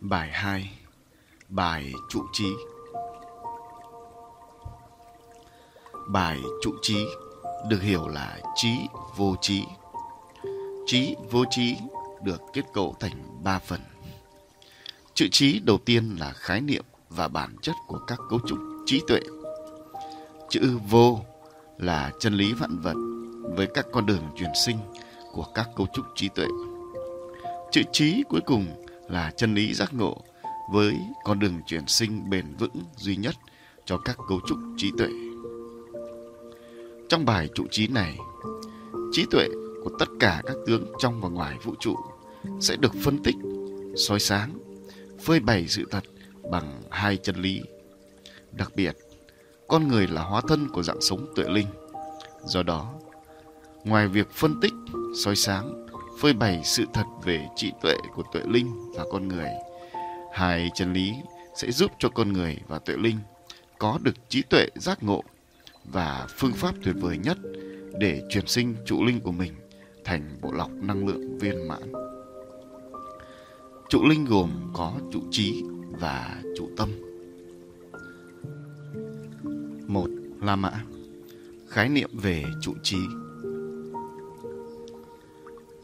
Bài 2 Bài trụ trí Bài trụ trí được hiểu là trí vô trí. Trí vô trí được kết cấu thành 3 phần. Chữ trí đầu tiên là khái niệm và bản chất của các cấu trúc trí tuệ. Chữ vô là chân lý vạn vật với các con đường truyền sinh của các cấu trúc trí tuệ. Chữ trí cuối cùng là chân lý giác ngộ với con đường chuyển sinh bền vững duy nhất cho các cấu trúc trí tuệ. Trong bài trụ trí này, trí tuệ của tất cả các tướng trong và ngoài vũ trụ sẽ được phân tích, soi sáng, phơi bày sự thật bằng hai chân lý. Đặc biệt, con người là hóa thân của dạng sống tuệ linh. Do đó, ngoài việc phân tích, soi sáng, phơi bày sự thật về trí tuệ của tuệ linh và con người, hai chân lý sẽ giúp cho con người và tuệ linh có được trí tuệ giác ngộ và phương pháp tuyệt vời nhất để truyền sinh trụ linh của mình thành bộ lọc năng lượng viên mãn. Trụ linh gồm có trụ trí và trụ tâm. Một La Mã Khái niệm về trụ trí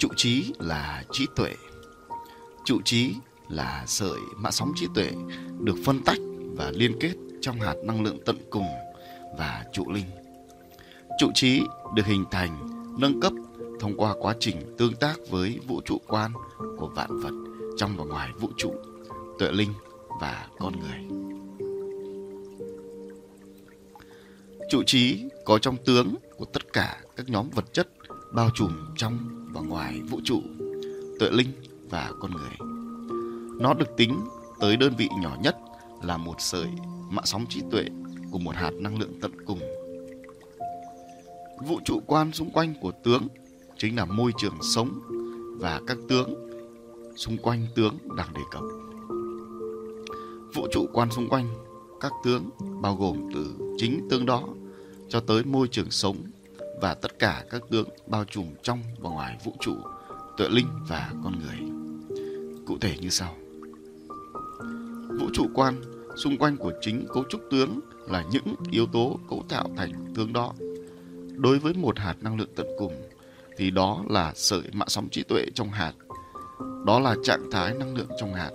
Trụ trí là trí tuệ. Trụ trí là sợi mã sóng trí tuệ được phân tách và liên kết trong hạt năng lượng tận cùng và trụ linh. Trụ trí được hình thành, nâng cấp thông qua quá trình tương tác với vũ trụ quan của vạn vật trong và ngoài vũ trụ, tuệ linh và con người. Trụ trí có trong tướng của tất cả các nhóm vật chất bao trùm trong và ngoài vũ trụ, tuệ linh và con người. Nó được tính tới đơn vị nhỏ nhất là một sợi mạ sóng trí tuệ của một hạt năng lượng tận cùng. Vũ trụ quan xung quanh của tướng chính là môi trường sống và các tướng xung quanh tướng đang đề cập. Vũ trụ quan xung quanh các tướng bao gồm từ chính tướng đó cho tới môi trường sống và tất cả các tướng bao trùm trong và ngoài vũ trụ, tựa linh và con người. Cụ thể như sau. Vũ trụ quan xung quanh của chính cấu trúc tướng là những yếu tố cấu tạo thành tướng đó. Đối với một hạt năng lượng tận cùng thì đó là sợi mạ sóng trí tuệ trong hạt. Đó là trạng thái năng lượng trong hạt.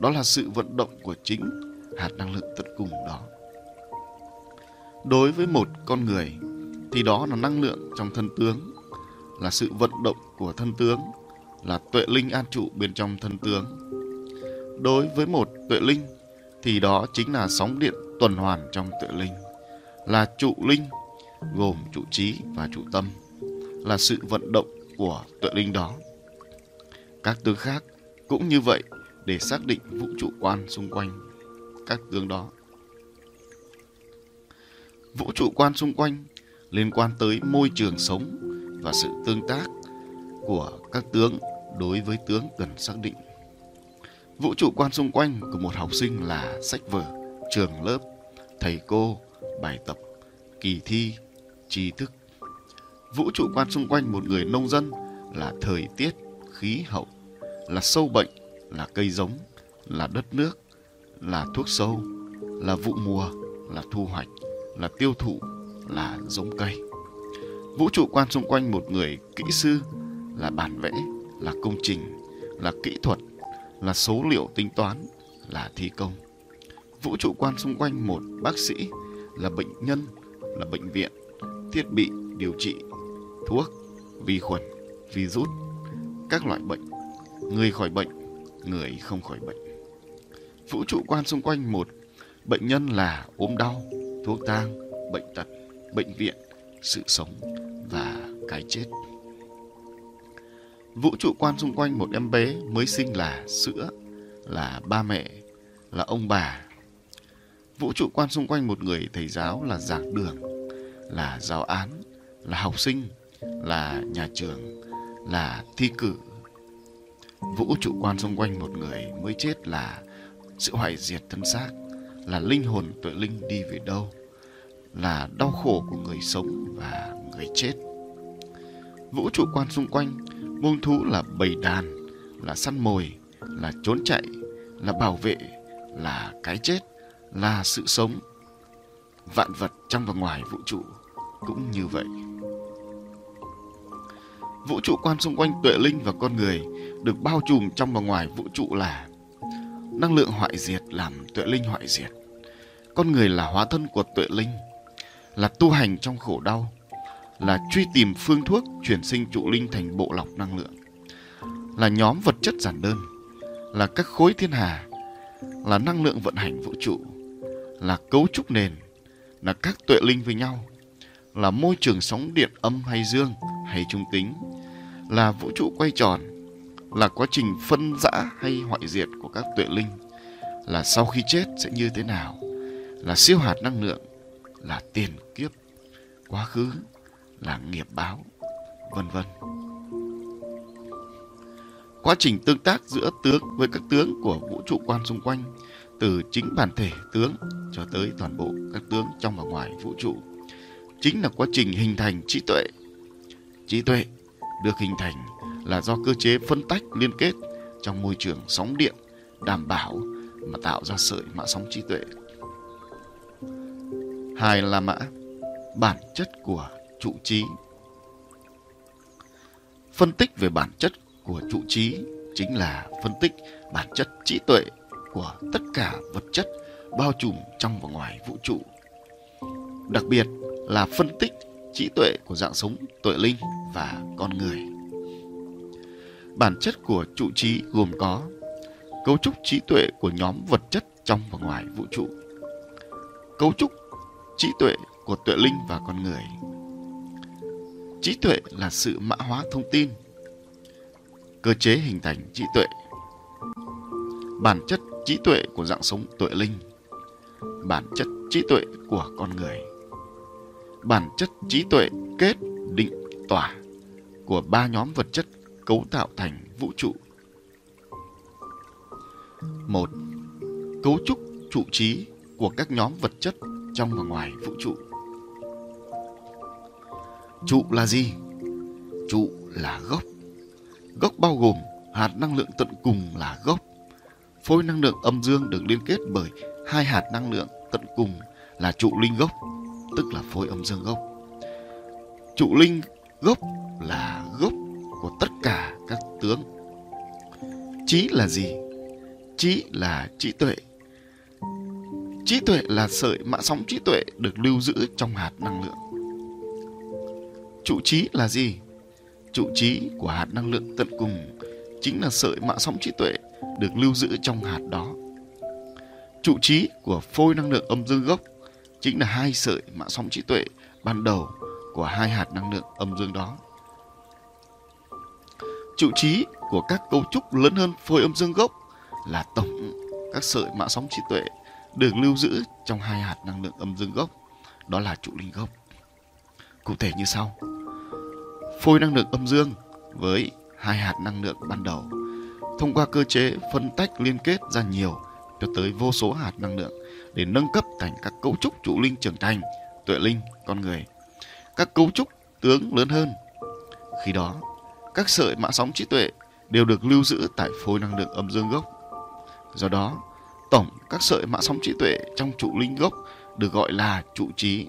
Đó là sự vận động của chính hạt năng lượng tận cùng đó. Đối với một con người thì đó là năng lượng trong thân tướng, là sự vận động của thân tướng, là tuệ linh an trụ bên trong thân tướng. Đối với một tuệ linh thì đó chính là sóng điện tuần hoàn trong tuệ linh, là trụ linh gồm trụ trí và trụ tâm, là sự vận động của tuệ linh đó. Các tướng khác cũng như vậy để xác định vũ trụ quan xung quanh các tướng đó. Vũ trụ quan xung quanh liên quan tới môi trường sống và sự tương tác của các tướng đối với tướng cần xác định. Vũ trụ quan xung quanh của một học sinh là sách vở, trường lớp, thầy cô, bài tập, kỳ thi, tri thức. Vũ trụ quan xung quanh một người nông dân là thời tiết, khí hậu, là sâu bệnh, là cây giống, là đất nước, là thuốc sâu, là vụ mùa, là thu hoạch, là tiêu thụ, là giống cây. Vũ trụ quan xung quanh một người kỹ sư là bản vẽ, là công trình, là kỹ thuật, là số liệu tính toán, là thi công. Vũ trụ quan xung quanh một bác sĩ là bệnh nhân, là bệnh viện, thiết bị điều trị, thuốc, vi khuẩn, virus, các loại bệnh, người khỏi bệnh, người không khỏi bệnh. Vũ trụ quan xung quanh một bệnh nhân là ốm đau, thuốc thang, bệnh tật, bệnh viện, sự sống và cái chết. Vũ trụ quan xung quanh một em bé mới sinh là sữa, là ba mẹ, là ông bà. Vũ trụ quan xung quanh một người thầy giáo là giảng đường, là giáo án, là học sinh, là nhà trường, là thi cử. Vũ trụ quan xung quanh một người mới chết là sự hoại diệt thân xác, là linh hồn tuệ linh đi về đâu, là đau khổ của người sống và người chết. Vũ trụ quan xung quanh muông thú là bầy đàn, là săn mồi, là trốn chạy, là bảo vệ, là cái chết, là sự sống. Vạn vật trong và ngoài vũ trụ cũng như vậy. Vũ trụ quan xung quanh tuệ linh và con người được bao trùm trong và ngoài vũ trụ là năng lượng hoại diệt làm tuệ linh hoại diệt. Con người là hóa thân của tuệ linh, là tu hành trong khổ đau, là truy tìm phương thuốc chuyển sinh trụ linh thành bộ lọc năng lượng, là nhóm vật chất giản đơn, là các khối thiên hà, là năng lượng vận hành vũ trụ, là cấu trúc nền, là các tuệ linh với nhau, là môi trường sóng điện âm hay dương hay trung tính, là vũ trụ quay tròn, là quá trình phân rã hay hoại diệt của các tuệ linh, là sau khi chết sẽ như thế nào, là siêu hạt năng lượng, là tiền kiếp, quá khứ, là nghiệp báo, vân vân. Quá trình tương tác giữa tướng với các tướng của vũ trụ quan xung quanh, từ chính bản thể tướng cho tới toàn bộ các tướng trong và ngoài vũ trụ, chính là quá trình hình thành trí tuệ. Trí tuệ được hình thành là do cơ chế phân tách liên kết trong môi trường sóng điện đảm bảo mà tạo ra sợi mã sóng trí tuệ. Hai là mã bản chất của trụ trí. Phân tích về bản chất của trụ trí chính là phân tích bản chất trí tuệ của tất cả vật chất bao trùm trong và ngoài vũ trụ. Đặc biệt là phân tích trí tuệ của dạng sống tuệ linh và con người. Bản chất của trụ trí gồm có cấu trúc trí tuệ của nhóm vật chất trong và ngoài vũ trụ, cấu trúc trí tuệ của tuệ linh và con người. Trí tuệ là sự mã hóa thông tin, cơ chế hình thành trí tuệ, bản chất trí tuệ của dạng sống tuệ linh, bản chất trí tuệ của con người, bản chất trí tuệ kết định tỏa của ba nhóm vật chất cấu tạo thành vũ trụ. một Cấu trúc trụ trí của các nhóm vật chất trong và ngoài vũ trụ. Trụ là gì? Trụ là gốc. Gốc bao gồm hạt năng lượng tận cùng là gốc. Phôi năng lượng âm dương được liên kết bởi hai hạt năng lượng tận cùng là trụ linh gốc, tức là phôi âm dương gốc. Trụ linh gốc là gốc của tất cả các tướng. Trí là gì? Trí là trí tuệ. Trí tuệ là sợi mạ sóng trí tuệ được lưu giữ trong hạt năng lượng. Trụ trí là gì? Trụ trí của hạt năng lượng tận cùng chính là sợi mạ sóng trí tuệ được lưu giữ trong hạt đó. Trụ trí của phôi năng lượng âm dương gốc chính là hai sợi mạ sóng trí tuệ ban đầu của hai hạt năng lượng âm dương đó. Trụ trí của các cấu trúc lớn hơn phôi âm dương gốc là tổng các sợi mạ sóng trí tuệ được lưu giữ trong hai hạt năng lượng âm dương gốc, đó là trụ linh gốc. Cụ thể như sau. Phôi năng lượng âm dương với hai hạt năng lượng ban đầu thông qua cơ chế phân tách liên kết ra nhiều cho tới vô số hạt năng lượng để nâng cấp thành các cấu trúc trụ linh trưởng thành, tuệ linh, con người. Các cấu trúc tướng lớn hơn. Khi đó, các sợi mã sóng trí tuệ đều được lưu giữ tại phôi năng lượng âm dương gốc. Do đó, tổng các sợi mã sóng trí tuệ trong trụ linh gốc được gọi là trụ trí.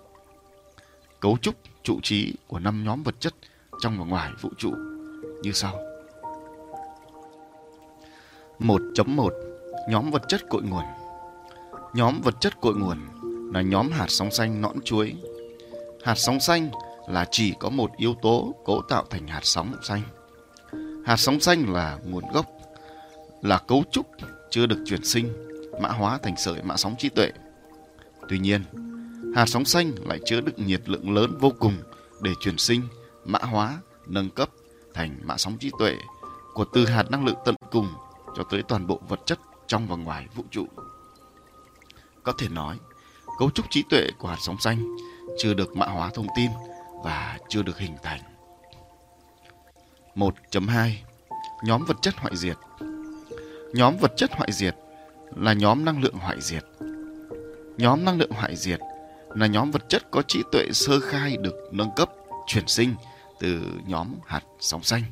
Cấu trúc trụ trí của năm nhóm vật chất trong và ngoài vũ trụ như sau. 1.1 Nhóm vật chất cội nguồn Nhóm vật chất cội nguồn là nhóm hạt sóng xanh nõn chuối. Hạt sóng xanh là chỉ có một yếu tố cấu tạo thành hạt sóng xanh. Hạt sóng xanh là nguồn gốc, là cấu trúc chưa được chuyển sinh, mã hóa thành sợi mã sóng trí tuệ. Tuy nhiên, hạt sóng xanh lại chứa đựng nhiệt lượng lớn vô cùng để chuyển sinh, mã hóa, nâng cấp thành mã sóng trí tuệ của từ hạt năng lượng tận cùng cho tới toàn bộ vật chất trong và ngoài vũ trụ. Có thể nói, cấu trúc trí tuệ của hạt sóng xanh chưa được mã hóa thông tin và chưa được hình thành. 1.2 Nhóm vật chất hoại diệt Nhóm vật chất hoại diệt là nhóm năng lượng hoại diệt. Nhóm năng lượng hoại diệt là nhóm vật chất có trí tuệ sơ khai được nâng cấp, chuyển sinh từ nhóm hạt sóng xanh.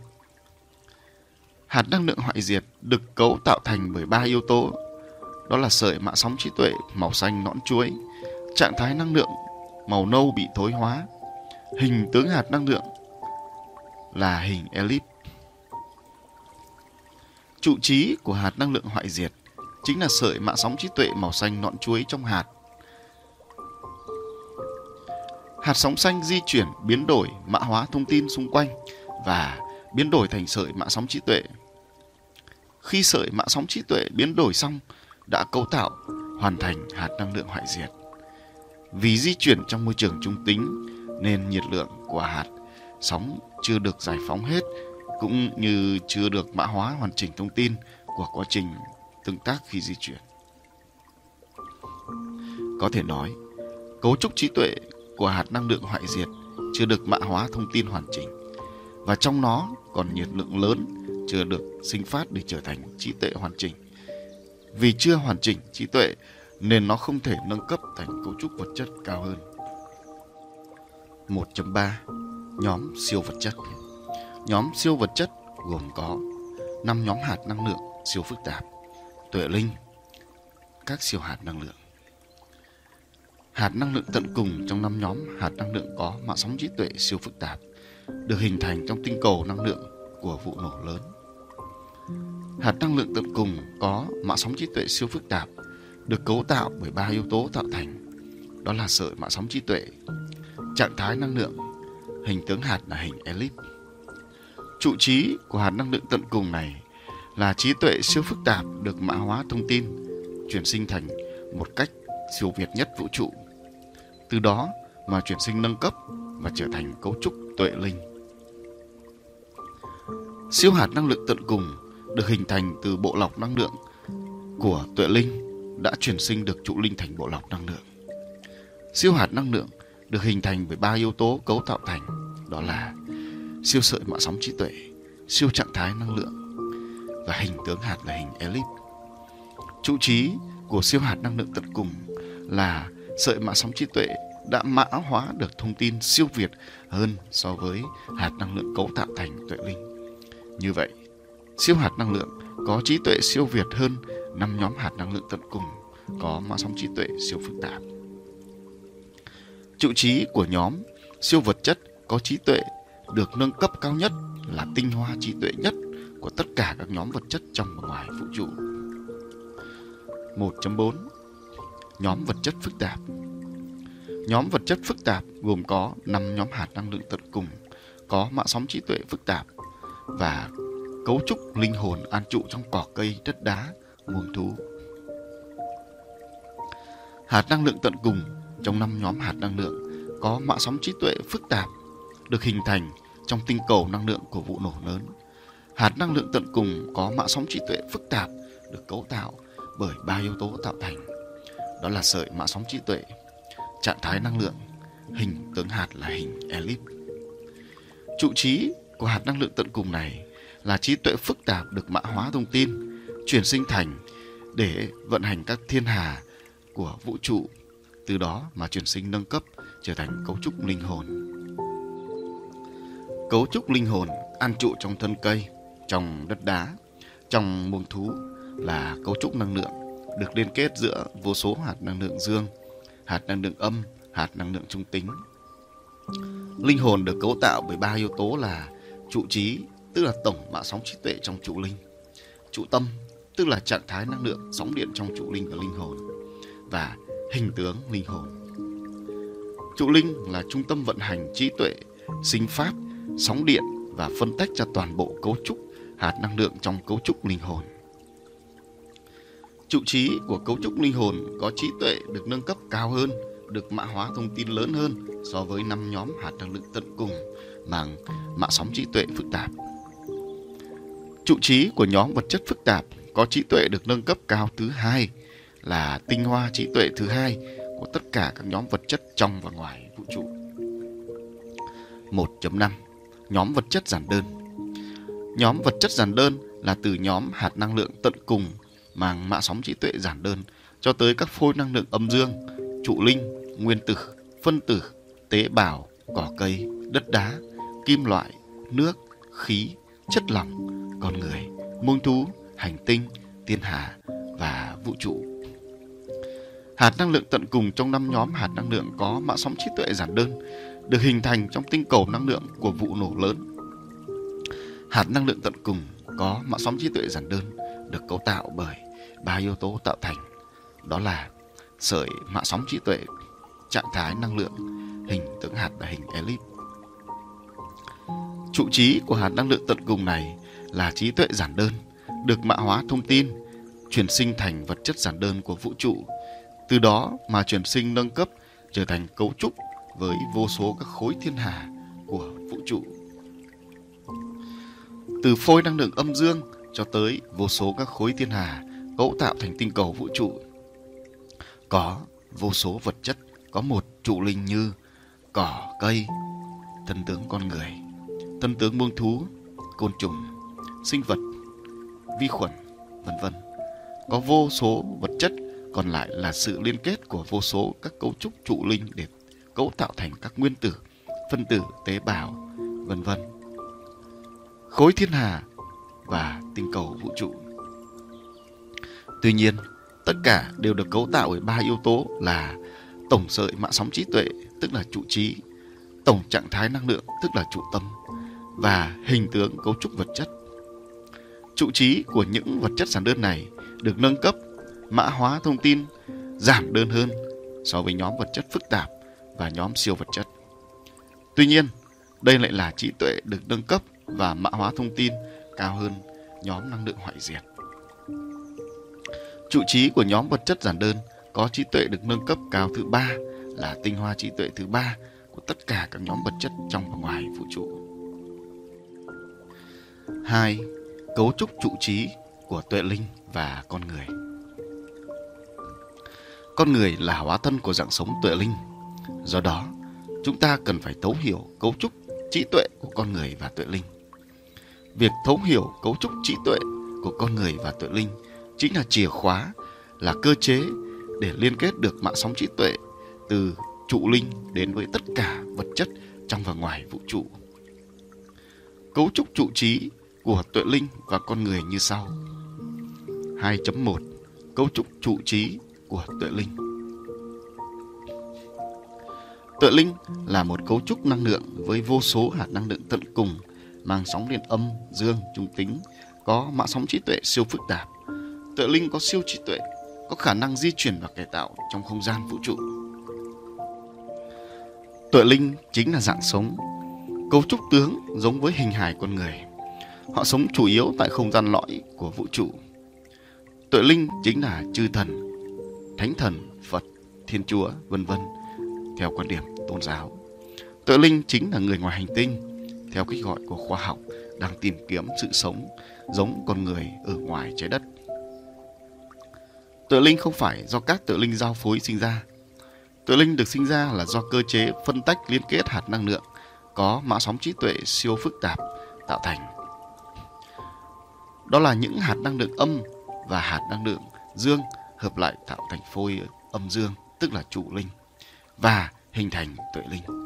Hạt năng lượng hoại diệt được cấu tạo thành bởi ba yếu tố đó là sợi mạ sóng trí tuệ màu xanh nõn chuối, trạng thái năng lượng màu nâu bị thối hóa, hình tướng hạt năng lượng là hình elip. Trụ trí của hạt năng lượng hoại diệt chính là sợi mạ sóng trí tuệ màu xanh nõn chuối trong hạt. Hạt sóng xanh di chuyển, biến đổi, mã hóa thông tin xung quanh và biến đổi thành sợi mạ sóng trí tuệ. Khi sợi mạ sóng trí tuệ biến đổi xong, đã cấu tạo hoàn thành hạt năng lượng hoại diệt. Vì di chuyển trong môi trường trung tính nên nhiệt lượng của hạt sóng chưa được giải phóng hết cũng như chưa được mã hóa hoàn chỉnh thông tin của quá trình tương tác khi di chuyển. Có thể nói, cấu trúc trí tuệ của hạt năng lượng hoại diệt chưa được mã hóa thông tin hoàn chỉnh và trong nó còn nhiệt lượng lớn chưa được sinh phát để trở thành trí tuệ hoàn chỉnh. Vì chưa hoàn chỉnh trí tuệ nên nó không thể nâng cấp thành cấu trúc vật chất cao hơn. 1.3 Nhóm siêu vật chất Nhóm siêu vật chất gồm có 5 nhóm hạt năng lượng siêu phức tạp, tuệ linh, các siêu hạt năng lượng. Hạt năng lượng tận cùng trong năm nhóm hạt năng lượng có mạng sóng trí tuệ siêu phức tạp được hình thành trong tinh cầu năng lượng của vụ nổ lớn. Hạt năng lượng tận cùng có mạng sóng trí tuệ siêu phức tạp được cấu tạo bởi ba yếu tố tạo thành. Đó là sợi mạng sóng trí tuệ, trạng thái năng lượng, hình tướng hạt là hình elip. Trụ trí của hạt năng lượng tận cùng này là trí tuệ siêu phức tạp được mã hóa thông tin, chuyển sinh thành một cách siêu việt nhất vũ trụ. Từ đó mà chuyển sinh nâng cấp và trở thành cấu trúc tuệ linh. Siêu hạt năng lượng tận cùng được hình thành từ bộ lọc năng lượng của tuệ linh đã chuyển sinh được trụ linh thành bộ lọc năng lượng. Siêu hạt năng lượng được hình thành bởi ba yếu tố cấu tạo thành, đó là siêu sợi mạ sóng trí tuệ, siêu trạng thái năng lượng và hình tướng hạt là hình elip. Trụ trí của siêu hạt năng lượng tận cùng là sợi mã sóng trí tuệ đã mã hóa được thông tin siêu việt hơn so với hạt năng lượng cấu tạo thành tuệ linh. Như vậy, siêu hạt năng lượng có trí tuệ siêu việt hơn năm nhóm hạt năng lượng tận cùng có mã sóng trí tuệ siêu phức tạp. Trụ trí của nhóm siêu vật chất có trí tuệ được nâng cấp cao nhất là tinh hoa trí tuệ nhất của tất cả các nhóm vật chất trong và ngoài vũ trụ. 1.4 Nhóm vật chất phức tạp Nhóm vật chất phức tạp gồm có 5 nhóm hạt năng lượng tận cùng, có mạng sóng trí tuệ phức tạp và cấu trúc linh hồn an trụ trong cỏ cây, đất đá, muôn thú. Hạt năng lượng tận cùng trong năm nhóm hạt năng lượng có mạng sóng trí tuệ phức tạp được hình thành trong tinh cầu năng lượng của vụ nổ lớn. Hạt năng lượng tận cùng có mạng sóng trí tuệ phức tạp được cấu tạo bởi ba yếu tố tạo thành. Đó là sợi mạng sóng trí tuệ, trạng thái năng lượng, hình tướng hạt là hình elip. Trụ trí của hạt năng lượng tận cùng này là trí tuệ phức tạp được mã hóa thông tin chuyển sinh thành để vận hành các thiên hà của vũ trụ từ đó mà chuyển sinh nâng cấp trở thành cấu trúc linh hồn cấu trúc linh hồn ăn trụ trong thân cây trong đất đá trong muông thú là cấu trúc năng lượng được liên kết giữa vô số hạt năng lượng dương hạt năng lượng âm hạt năng lượng trung tính linh hồn được cấu tạo bởi ba yếu tố là trụ trí tức là tổng mã sóng trí tuệ trong trụ linh trụ tâm tức là trạng thái năng lượng sóng điện trong trụ linh và linh hồn và hình tướng linh hồn. Trụ linh là trung tâm vận hành trí tuệ, sinh pháp, sóng điện và phân tách ra toàn bộ cấu trúc hạt năng lượng trong cấu trúc linh hồn. Trụ trí của cấu trúc linh hồn có trí tuệ được nâng cấp cao hơn, được mã hóa thông tin lớn hơn so với năm nhóm hạt năng lượng tận cùng bằng mã sóng trí tuệ phức tạp. Trụ trí của nhóm vật chất phức tạp có trí tuệ được nâng cấp cao thứ hai là tinh hoa trí tuệ thứ hai của tất cả các nhóm vật chất trong và ngoài vũ trụ. 1.5 Nhóm vật chất giản đơn Nhóm vật chất giản đơn là từ nhóm hạt năng lượng tận cùng mang mã sóng trí tuệ giản đơn cho tới các phôi năng lượng âm dương, trụ linh, nguyên tử, phân tử, tế bào, cỏ cây, đất đá, kim loại, nước, khí, chất lỏng, con người, muông thú, hành tinh, thiên hà và vũ trụ Hạt năng lượng tận cùng trong năm nhóm hạt năng lượng có mã sóng trí tuệ giản đơn được hình thành trong tinh cầu năng lượng của vụ nổ lớn. Hạt năng lượng tận cùng có mạng sóng trí tuệ giản đơn được cấu tạo bởi ba yếu tố tạo thành. Đó là sợi mạng sóng trí tuệ, trạng thái năng lượng, hình tướng hạt và hình elip. Trụ trí của hạt năng lượng tận cùng này là trí tuệ giản đơn, được mã hóa thông tin, chuyển sinh thành vật chất giản đơn của vũ trụ. Từ đó mà chuyển sinh nâng cấp trở thành cấu trúc với vô số các khối thiên hà của vũ trụ. Từ phôi năng lượng âm dương cho tới vô số các khối thiên hà cấu tạo thành tinh cầu vũ trụ. Có vô số vật chất có một trụ linh như cỏ, cây, thân tướng con người, thân tướng muông thú, côn trùng, sinh vật, vi khuẩn, vân vân. Có vô số vật chất còn lại là sự liên kết của vô số các cấu trúc trụ linh để cấu tạo thành các nguyên tử, phân tử, tế bào, vân vân. Khối thiên hà và tinh cầu vũ trụ. Tuy nhiên, tất cả đều được cấu tạo bởi ba yếu tố là tổng sợi mạng sóng trí tuệ, tức là trụ trí, tổng trạng thái năng lượng, tức là trụ tâm, và hình tướng cấu trúc vật chất. Trụ trí của những vật chất giản đơn này được nâng cấp, mã hóa thông tin, giảm đơn hơn so với nhóm vật chất phức tạp và nhóm siêu vật chất. Tuy nhiên, đây lại là trí tuệ được nâng cấp và mã hóa thông tin cao hơn nhóm năng lượng hoại diệt. Trụ trí của nhóm vật chất giản đơn có trí tuệ được nâng cấp cao thứ ba là tinh hoa trí tuệ thứ ba của tất cả các nhóm vật chất trong và ngoài vũ trụ. 2. Cấu trúc trụ trí của tuệ linh và con người. Con người là hóa thân của dạng sống tuệ linh. Do đó, chúng ta cần phải thấu hiểu cấu trúc trí tuệ của con người và tuệ linh. Việc thấu hiểu cấu trúc trí tuệ của con người và tuệ linh chính là chìa khóa, là cơ chế để liên kết được mạng sóng trí tuệ từ trụ linh đến với tất cả vật chất trong và ngoài vũ trụ. Cấu trúc trụ trí của tuệ linh và con người như sau. 2.1 Cấu trúc trụ trí của tuệ linh Tuệ linh là một cấu trúc năng lượng với vô số hạt năng lượng tận cùng mang sóng điện âm, dương, trung tính, có mạng sóng trí tuệ siêu phức tạp. Tuệ linh có siêu trí tuệ, có khả năng di chuyển và cải tạo trong không gian vũ trụ. Tuệ linh chính là dạng sống, cấu trúc tướng giống với hình hài con người. Họ sống chủ yếu tại không gian lõi của vũ trụ. Tuệ linh chính là chư thần, thánh thần, Phật, Thiên Chúa, vân vân theo quan điểm tôn giáo. Tuệ linh chính là người ngoài hành tinh, theo cách gọi của khoa học đang tìm kiếm sự sống giống con người ở ngoài trái đất. Tự linh không phải do các tự linh giao phối sinh ra. Tự linh được sinh ra là do cơ chế phân tách liên kết hạt năng lượng có mã sóng trí tuệ siêu phức tạp tạo thành. Đó là những hạt năng lượng âm và hạt năng lượng dương hợp lại tạo thành phôi âm dương, tức là trụ linh và hình thành tuệ linh.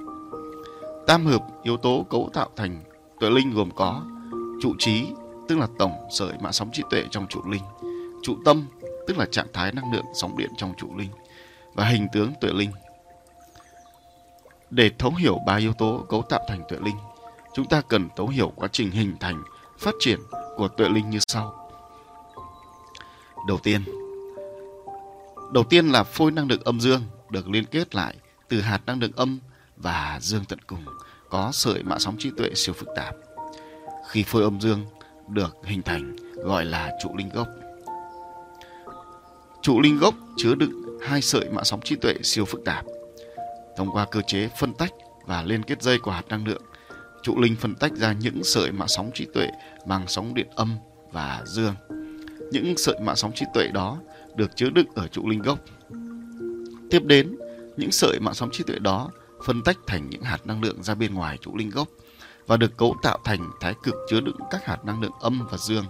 Tam hợp yếu tố cấu tạo thành tuệ linh gồm có trụ trí, tức là tổng sợi mạng sóng trí tuệ trong trụ linh, trụ tâm, tức là trạng thái năng lượng sóng điện trong trụ linh và hình tướng tuệ linh. Để thấu hiểu ba yếu tố cấu tạo thành tuệ linh, chúng ta cần thấu hiểu quá trình hình thành, phát triển của tuệ linh như sau. Đầu tiên, đầu tiên là phôi năng lượng âm dương được liên kết lại từ hạt năng lượng âm và dương tận cùng có sợi mạng sóng trí tuệ siêu phức tạp. Khi phôi âm dương được hình thành gọi là trụ linh gốc. Trụ linh gốc chứa đựng hai sợi mạng sóng trí tuệ siêu phức tạp. Thông qua cơ chế phân tách và liên kết dây của hạt năng lượng, trụ linh phân tách ra những sợi mạng sóng trí tuệ mang sóng điện âm và dương. Những sợi mạng sóng trí tuệ đó được chứa đựng ở trụ linh gốc. Tiếp đến, những sợi mạng sóng trí tuệ đó phân tách thành những hạt năng lượng ra bên ngoài trụ linh gốc và được cấu tạo thành thái cực chứa đựng các hạt năng lượng âm và dương.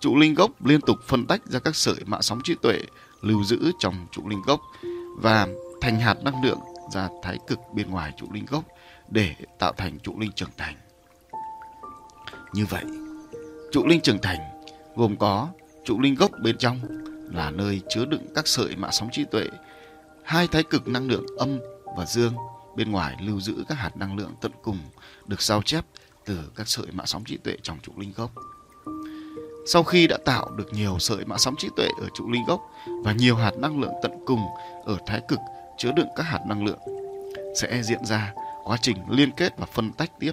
Trụ linh gốc liên tục phân tách ra các sợi mạng sóng trí tuệ lưu giữ trong trụ linh gốc và thành hạt năng lượng ra thái cực bên ngoài trụ linh gốc để tạo thành trụ linh trưởng thành. Như vậy, trụ linh trưởng thành gồm có trụ linh gốc bên trong là nơi chứa đựng các sợi mạ sóng trí tuệ. Hai thái cực năng lượng âm và dương bên ngoài lưu giữ các hạt năng lượng tận cùng được sao chép từ các sợi mã sóng trí tuệ trong trụ linh gốc. Sau khi đã tạo được nhiều sợi mã sóng trí tuệ ở trụ linh gốc và nhiều hạt năng lượng tận cùng ở thái cực chứa đựng các hạt năng lượng, sẽ diễn ra quá trình liên kết và phân tách tiếp.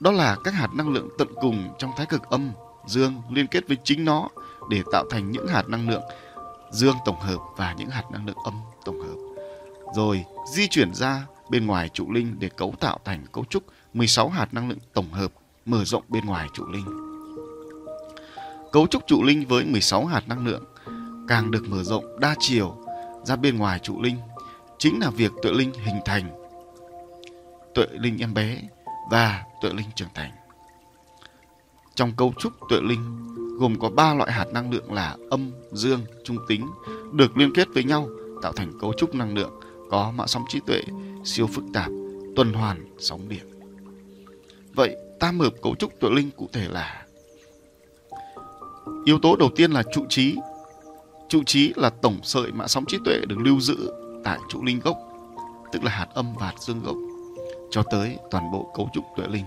Đó là các hạt năng lượng tận cùng trong thái cực âm, dương liên kết với chính nó để tạo thành những hạt năng lượng dương tổng hợp và những hạt năng lượng âm tổng hợp. Rồi di chuyển ra bên ngoài trụ linh để cấu tạo thành cấu trúc 16 hạt năng lượng tổng hợp mở rộng bên ngoài trụ linh. Cấu trúc trụ linh với 16 hạt năng lượng càng được mở rộng đa chiều ra bên ngoài trụ linh chính là việc tuệ linh hình thành, tuệ linh em bé và tuệ linh trưởng thành. Trong cấu trúc tuệ linh gồm có ba loại hạt năng lượng là âm, dương, trung tính được liên kết với nhau tạo thành cấu trúc năng lượng có mã sóng trí tuệ siêu phức tạp, tuần hoàn sóng điện. Vậy tam hợp cấu trúc tuệ linh cụ thể là Yếu tố đầu tiên là trụ trí. Trụ trí là tổng sợi mã sóng trí tuệ được lưu giữ tại trụ linh gốc, tức là hạt âm và hạt dương gốc, cho tới toàn bộ cấu trúc tuệ linh.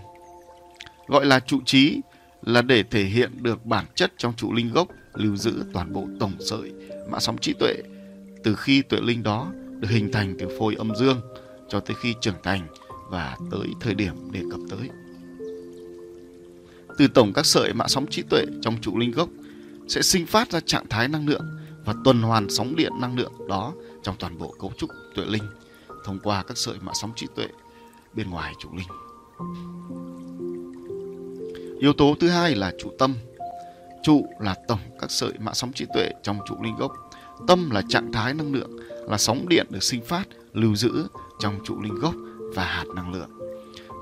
Gọi là trụ trí là để thể hiện được bản chất trong trụ linh gốc, lưu giữ toàn bộ tổng sợi mã sóng trí tuệ, từ khi tuệ linh đó được hình thành từ phôi âm dương cho tới khi trưởng thành và tới thời điểm đề cập tới. Từ tổng các sợi mã sóng trí tuệ trong trụ linh gốc sẽ sinh phát ra trạng thái năng lượng và tuần hoàn sóng điện năng lượng đó trong toàn bộ cấu trúc tuệ linh thông qua các sợi mã sóng trí tuệ bên ngoài trụ linh. Yếu tố thứ hai là trụ tâm. Trụ là tổng các sợi mã sóng trí tuệ trong trụ linh gốc. Tâm là trạng thái năng lượng, là sóng điện được sinh phát, lưu giữ trong trụ linh gốc và hạt năng lượng.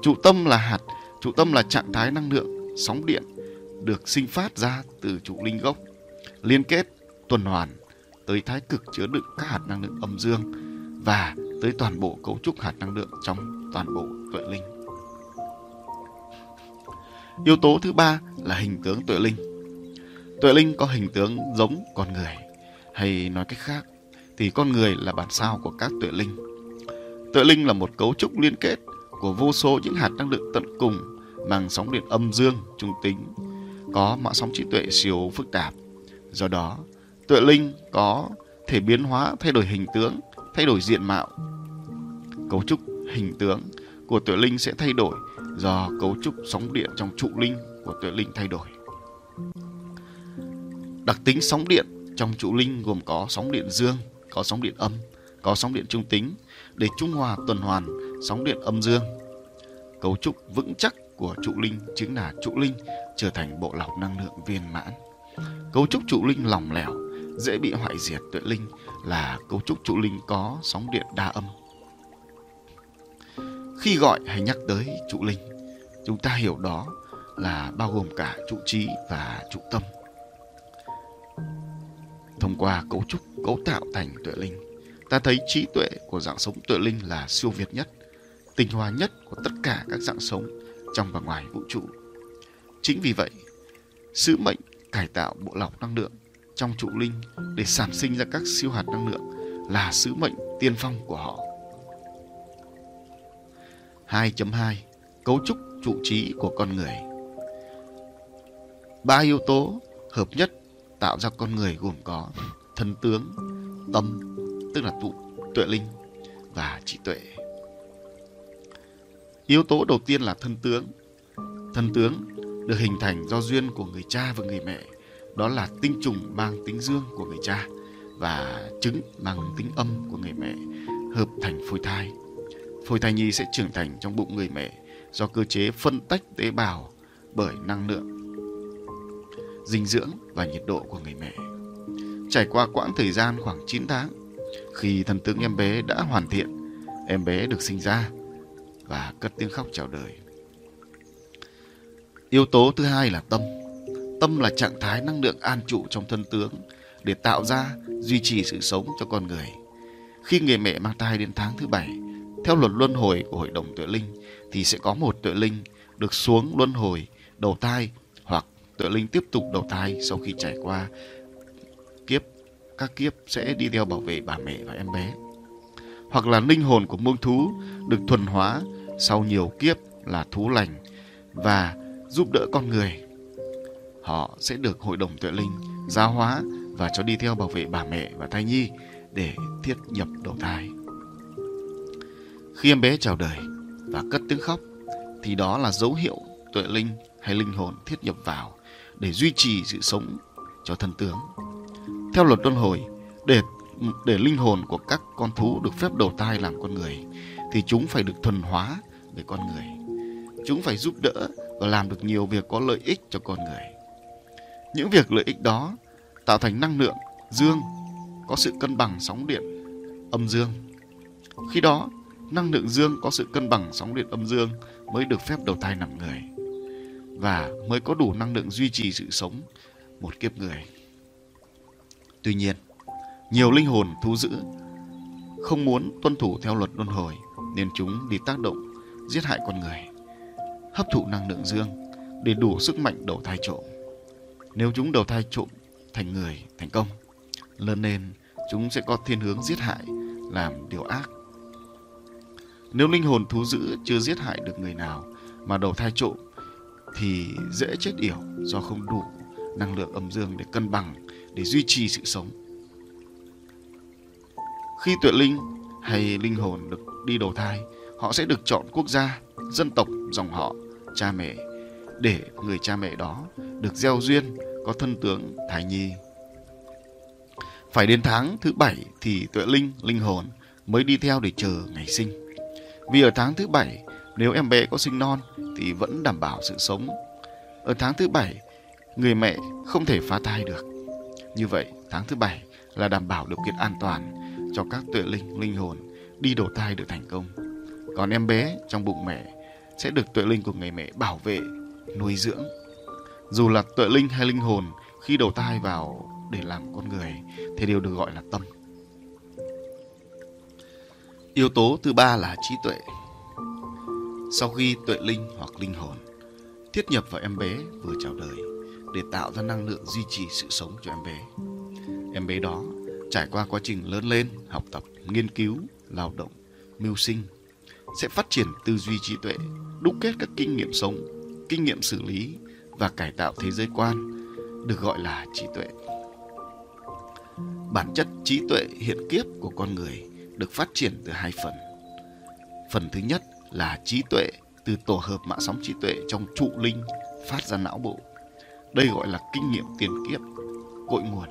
Trụ tâm là hạt, trụ tâm là trạng thái năng lượng, sóng điện được sinh phát ra từ trụ linh gốc, liên kết, tuần hoàn tới thái cực chứa đựng các hạt năng lượng âm dương và tới toàn bộ cấu trúc hạt năng lượng trong toàn bộ tuệ linh. Yếu tố thứ ba là hình tướng tuệ linh. Tuệ linh có hình tướng giống con người, hay nói cách khác thì con người là bản sao của các tuệ linh. Tuệ linh là một cấu trúc liên kết của vô số những hạt năng lượng tận cùng mang sóng điện âm dương trung tính, có mạng sóng trí tuệ siêu phức tạp. Do đó, tuệ linh có thể biến hóa thay đổi hình tướng, thay đổi diện mạo. Cấu trúc hình tướng của tuệ linh sẽ thay đổi do cấu trúc sóng điện trong trụ linh của tuệ linh thay đổi. Đặc tính sóng điện trong trụ linh gồm có sóng điện dương, có sóng điện âm, có sóng điện trung tính để trung hòa tuần hoàn sóng điện âm dương. Cấu trúc vững chắc của trụ linh chính là trụ linh trở thành bộ lọc năng lượng viên mãn. Cấu trúc trụ linh lỏng lẻo, dễ bị hoại diệt tuệ linh là cấu trúc trụ linh có sóng điện đa âm. Khi gọi hay nhắc tới trụ linh, chúng ta hiểu đó là bao gồm cả trụ trí và trụ tâm. Thông qua cấu trúc cấu tạo thành tuệ linh, ta thấy trí tuệ của dạng sống tuệ linh là siêu việt nhất, tinh hoa nhất của tất cả các dạng sống trong và ngoài vũ trụ. Chính vì vậy, sứ mệnh cải tạo bộ lọc năng lượng trong trụ linh để sản sinh ra các siêu hạt năng lượng là sứ mệnh tiên phong của họ. 2.2 Cấu trúc trụ trí của con người Ba yếu tố hợp nhất tạo ra con người gồm có thân tướng, tâm, tức là tụ, tuệ linh và trí tuệ. Yếu tố đầu tiên là thân tướng. Thân tướng được hình thành do duyên của người cha và người mẹ. Đó là tinh trùng mang tính dương của người cha và trứng mang tính âm của người mẹ hợp thành phôi thai. Phôi thai nhi sẽ trưởng thành trong bụng người mẹ do cơ chế phân tách tế bào bởi năng lượng, dinh dưỡng và nhiệt độ của người mẹ. Trải qua quãng thời gian khoảng 9 tháng, khi thần tướng em bé đã hoàn thiện, em bé được sinh ra và cất tiếng khóc chào đời. Yếu tố thứ hai là tâm. Tâm là trạng thái năng lượng an trụ trong thân tướng để tạo ra, duy trì sự sống cho con người. Khi người mẹ mang thai đến tháng thứ bảy, theo luật luân hồi của Hội đồng Tuệ Linh thì sẽ có một tuệ linh được xuống luân hồi, đầu thai hoặc tuệ linh tiếp tục đầu thai sau khi trải qua kiếp. Các kiếp sẽ đi theo bảo vệ bà mẹ và em bé. Hoặc là linh hồn của muông thú được thuần hóa sau nhiều kiếp là thú lành và giúp đỡ con người. Họ sẽ được hội đồng tuệ linh giáo hóa và cho đi theo bảo vệ bà mẹ và thai nhi để thiết nhập đầu thai khi em bé chào đời và cất tiếng khóc thì đó là dấu hiệu tuệ linh hay linh hồn thiết nhập vào để duy trì sự sống cho thân tướng. Theo luật luân hồi, để để linh hồn của các con thú được phép đầu thai làm con người thì chúng phải được thuần hóa về con người. Chúng phải giúp đỡ và làm được nhiều việc có lợi ích cho con người. Những việc lợi ích đó tạo thành năng lượng dương có sự cân bằng sóng điện âm dương. Khi đó, năng lượng dương có sự cân bằng sóng điện âm dương mới được phép đầu thai làm người và mới có đủ năng lượng duy trì sự sống một kiếp người. Tuy nhiên, nhiều linh hồn thú dữ không muốn tuân thủ theo luật luân hồi nên chúng đi tác động giết hại con người, hấp thụ năng lượng dương để đủ sức mạnh đầu thai trộm. Nếu chúng đầu thai trộm thành người thành công, lớn lên chúng sẽ có thiên hướng giết hại, làm điều ác. Nếu linh hồn thú dữ chưa giết hại được người nào mà đầu thai trộm thì dễ chết yểu do không đủ năng lượng âm dương để cân bằng để duy trì sự sống. Khi tuệ linh hay linh hồn được đi đầu thai, họ sẽ được chọn quốc gia, dân tộc, dòng họ, cha mẹ để người cha mẹ đó được gieo duyên có thân tướng thai nhi. Phải đến tháng thứ bảy thì tuệ linh, linh hồn mới đi theo để chờ ngày sinh. Vì ở tháng thứ bảy nếu em bé có sinh non thì vẫn đảm bảo sự sống. Ở tháng thứ bảy, người mẹ không thể phá thai được. Như vậy, tháng thứ bảy là đảm bảo điều kiện an toàn cho các tuệ linh, linh hồn đi đầu thai được thành công. Còn em bé trong bụng mẹ sẽ được tuệ linh của người mẹ bảo vệ, nuôi dưỡng. Dù là tuệ linh hay linh hồn khi đầu thai vào để làm con người thì đều được gọi là tâm. Yếu tố thứ ba là trí tuệ. Sau khi tuệ linh hoặc linh hồn thiết nhập vào em bé vừa chào đời để tạo ra năng lượng duy trì sự sống cho em bé. Em bé đó trải qua quá trình lớn lên, học tập, nghiên cứu, lao động, mưu sinh sẽ phát triển tư duy trí tuệ, đúc kết các kinh nghiệm sống, kinh nghiệm xử lý và cải tạo thế giới quan được gọi là trí tuệ. Bản chất trí tuệ hiện kiếp của con người được phát triển từ hai phần. Phần thứ nhất là trí tuệ từ tổ hợp mạng sóng trí tuệ trong trụ linh phát ra não bộ. Đây gọi là kinh nghiệm tiền kiếp, cội nguồn.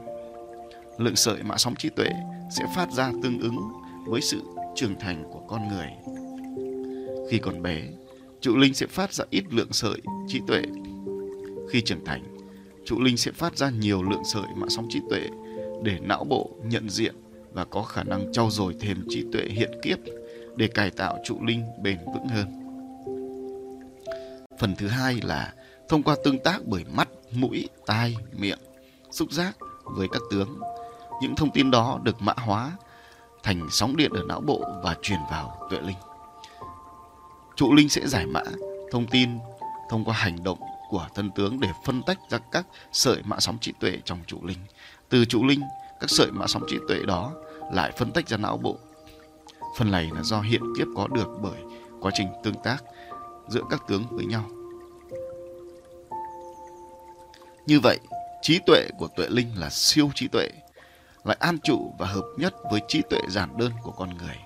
Lượng sợi mạng sóng trí tuệ sẽ phát ra tương ứng với sự trưởng thành của con người. Khi còn bé, trụ linh sẽ phát ra ít lượng sợi trí tuệ. Khi trưởng thành, trụ linh sẽ phát ra nhiều lượng sợi mạng sóng trí tuệ để não bộ nhận diện và có khả năng trau dồi thêm trí tuệ hiện kiếp để cải tạo trụ linh bền vững hơn. Phần thứ hai là thông qua tương tác bởi mắt, mũi, tai, miệng, xúc giác với các tướng. Những thông tin đó được mã hóa thành sóng điện ở não bộ và truyền vào tuệ linh. Trụ linh sẽ giải mã thông tin thông qua hành động của thân tướng để phân tách ra các sợi mã sóng trí tuệ trong trụ linh. Từ trụ linh, các sợi mã sóng trí tuệ đó lại phân tách ra não bộ Phần này là do hiện kiếp có được bởi quá trình tương tác giữa các tướng với nhau. Như vậy, trí tuệ của tuệ linh là siêu trí tuệ, lại an trụ và hợp nhất với trí tuệ giản đơn của con người.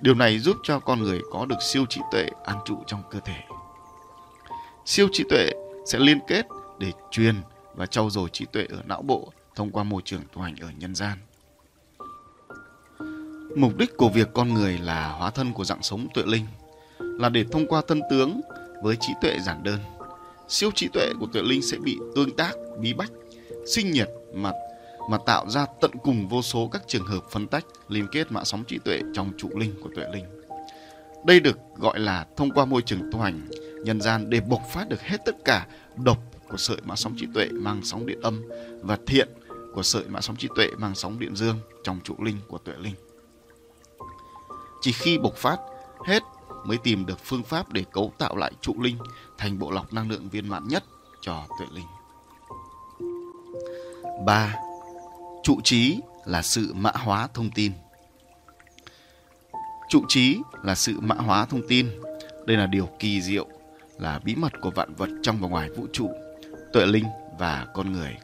Điều này giúp cho con người có được siêu trí tuệ an trụ trong cơ thể. Siêu trí tuệ sẽ liên kết để truyền và trau dồi trí tuệ ở não bộ thông qua môi trường tu hành ở nhân gian. Mục đích của việc con người là hóa thân của dạng sống tuệ linh là để thông qua thân tướng với trí tuệ giản đơn. Siêu trí tuệ của tuệ linh sẽ bị tương tác, bí bách, sinh nhiệt mà mà tạo ra tận cùng vô số các trường hợp phân tách liên kết mạng sóng trí tuệ trong trụ linh của tuệ linh. Đây được gọi là thông qua môi trường tu hành nhân gian để bộc phát được hết tất cả độc của sợi mạng sóng trí tuệ mang sóng điện âm và thiện của sợi mạng sóng trí tuệ mang sóng điện dương trong trụ linh của tuệ linh. Chỉ khi bộc phát hết mới tìm được phương pháp để cấu tạo lại trụ linh thành bộ lọc năng lượng viên mãn nhất cho tuệ linh. 3. Trụ trí là sự mã hóa thông tin. Trụ trí là sự mã hóa thông tin. Đây là điều kỳ diệu, là bí mật của vạn vật trong và ngoài vũ trụ, tuệ linh và con người.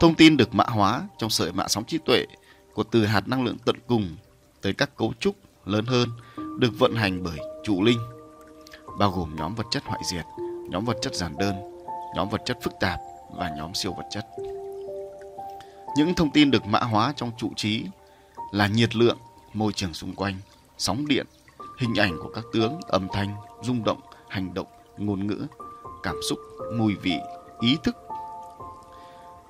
Thông tin được mã hóa trong sợi mạng sóng trí tuệ của từ hạt năng lượng tận cùng tới các cấu trúc lớn hơn được vận hành bởi trụ linh, bao gồm nhóm vật chất hoại diệt, nhóm vật chất giản đơn, nhóm vật chất phức tạp và nhóm siêu vật chất. Những thông tin được mã hóa trong trụ trí là nhiệt lượng, môi trường xung quanh, sóng điện, hình ảnh của các tướng, âm thanh, rung động, hành động, ngôn ngữ, cảm xúc, mùi vị, ý thức.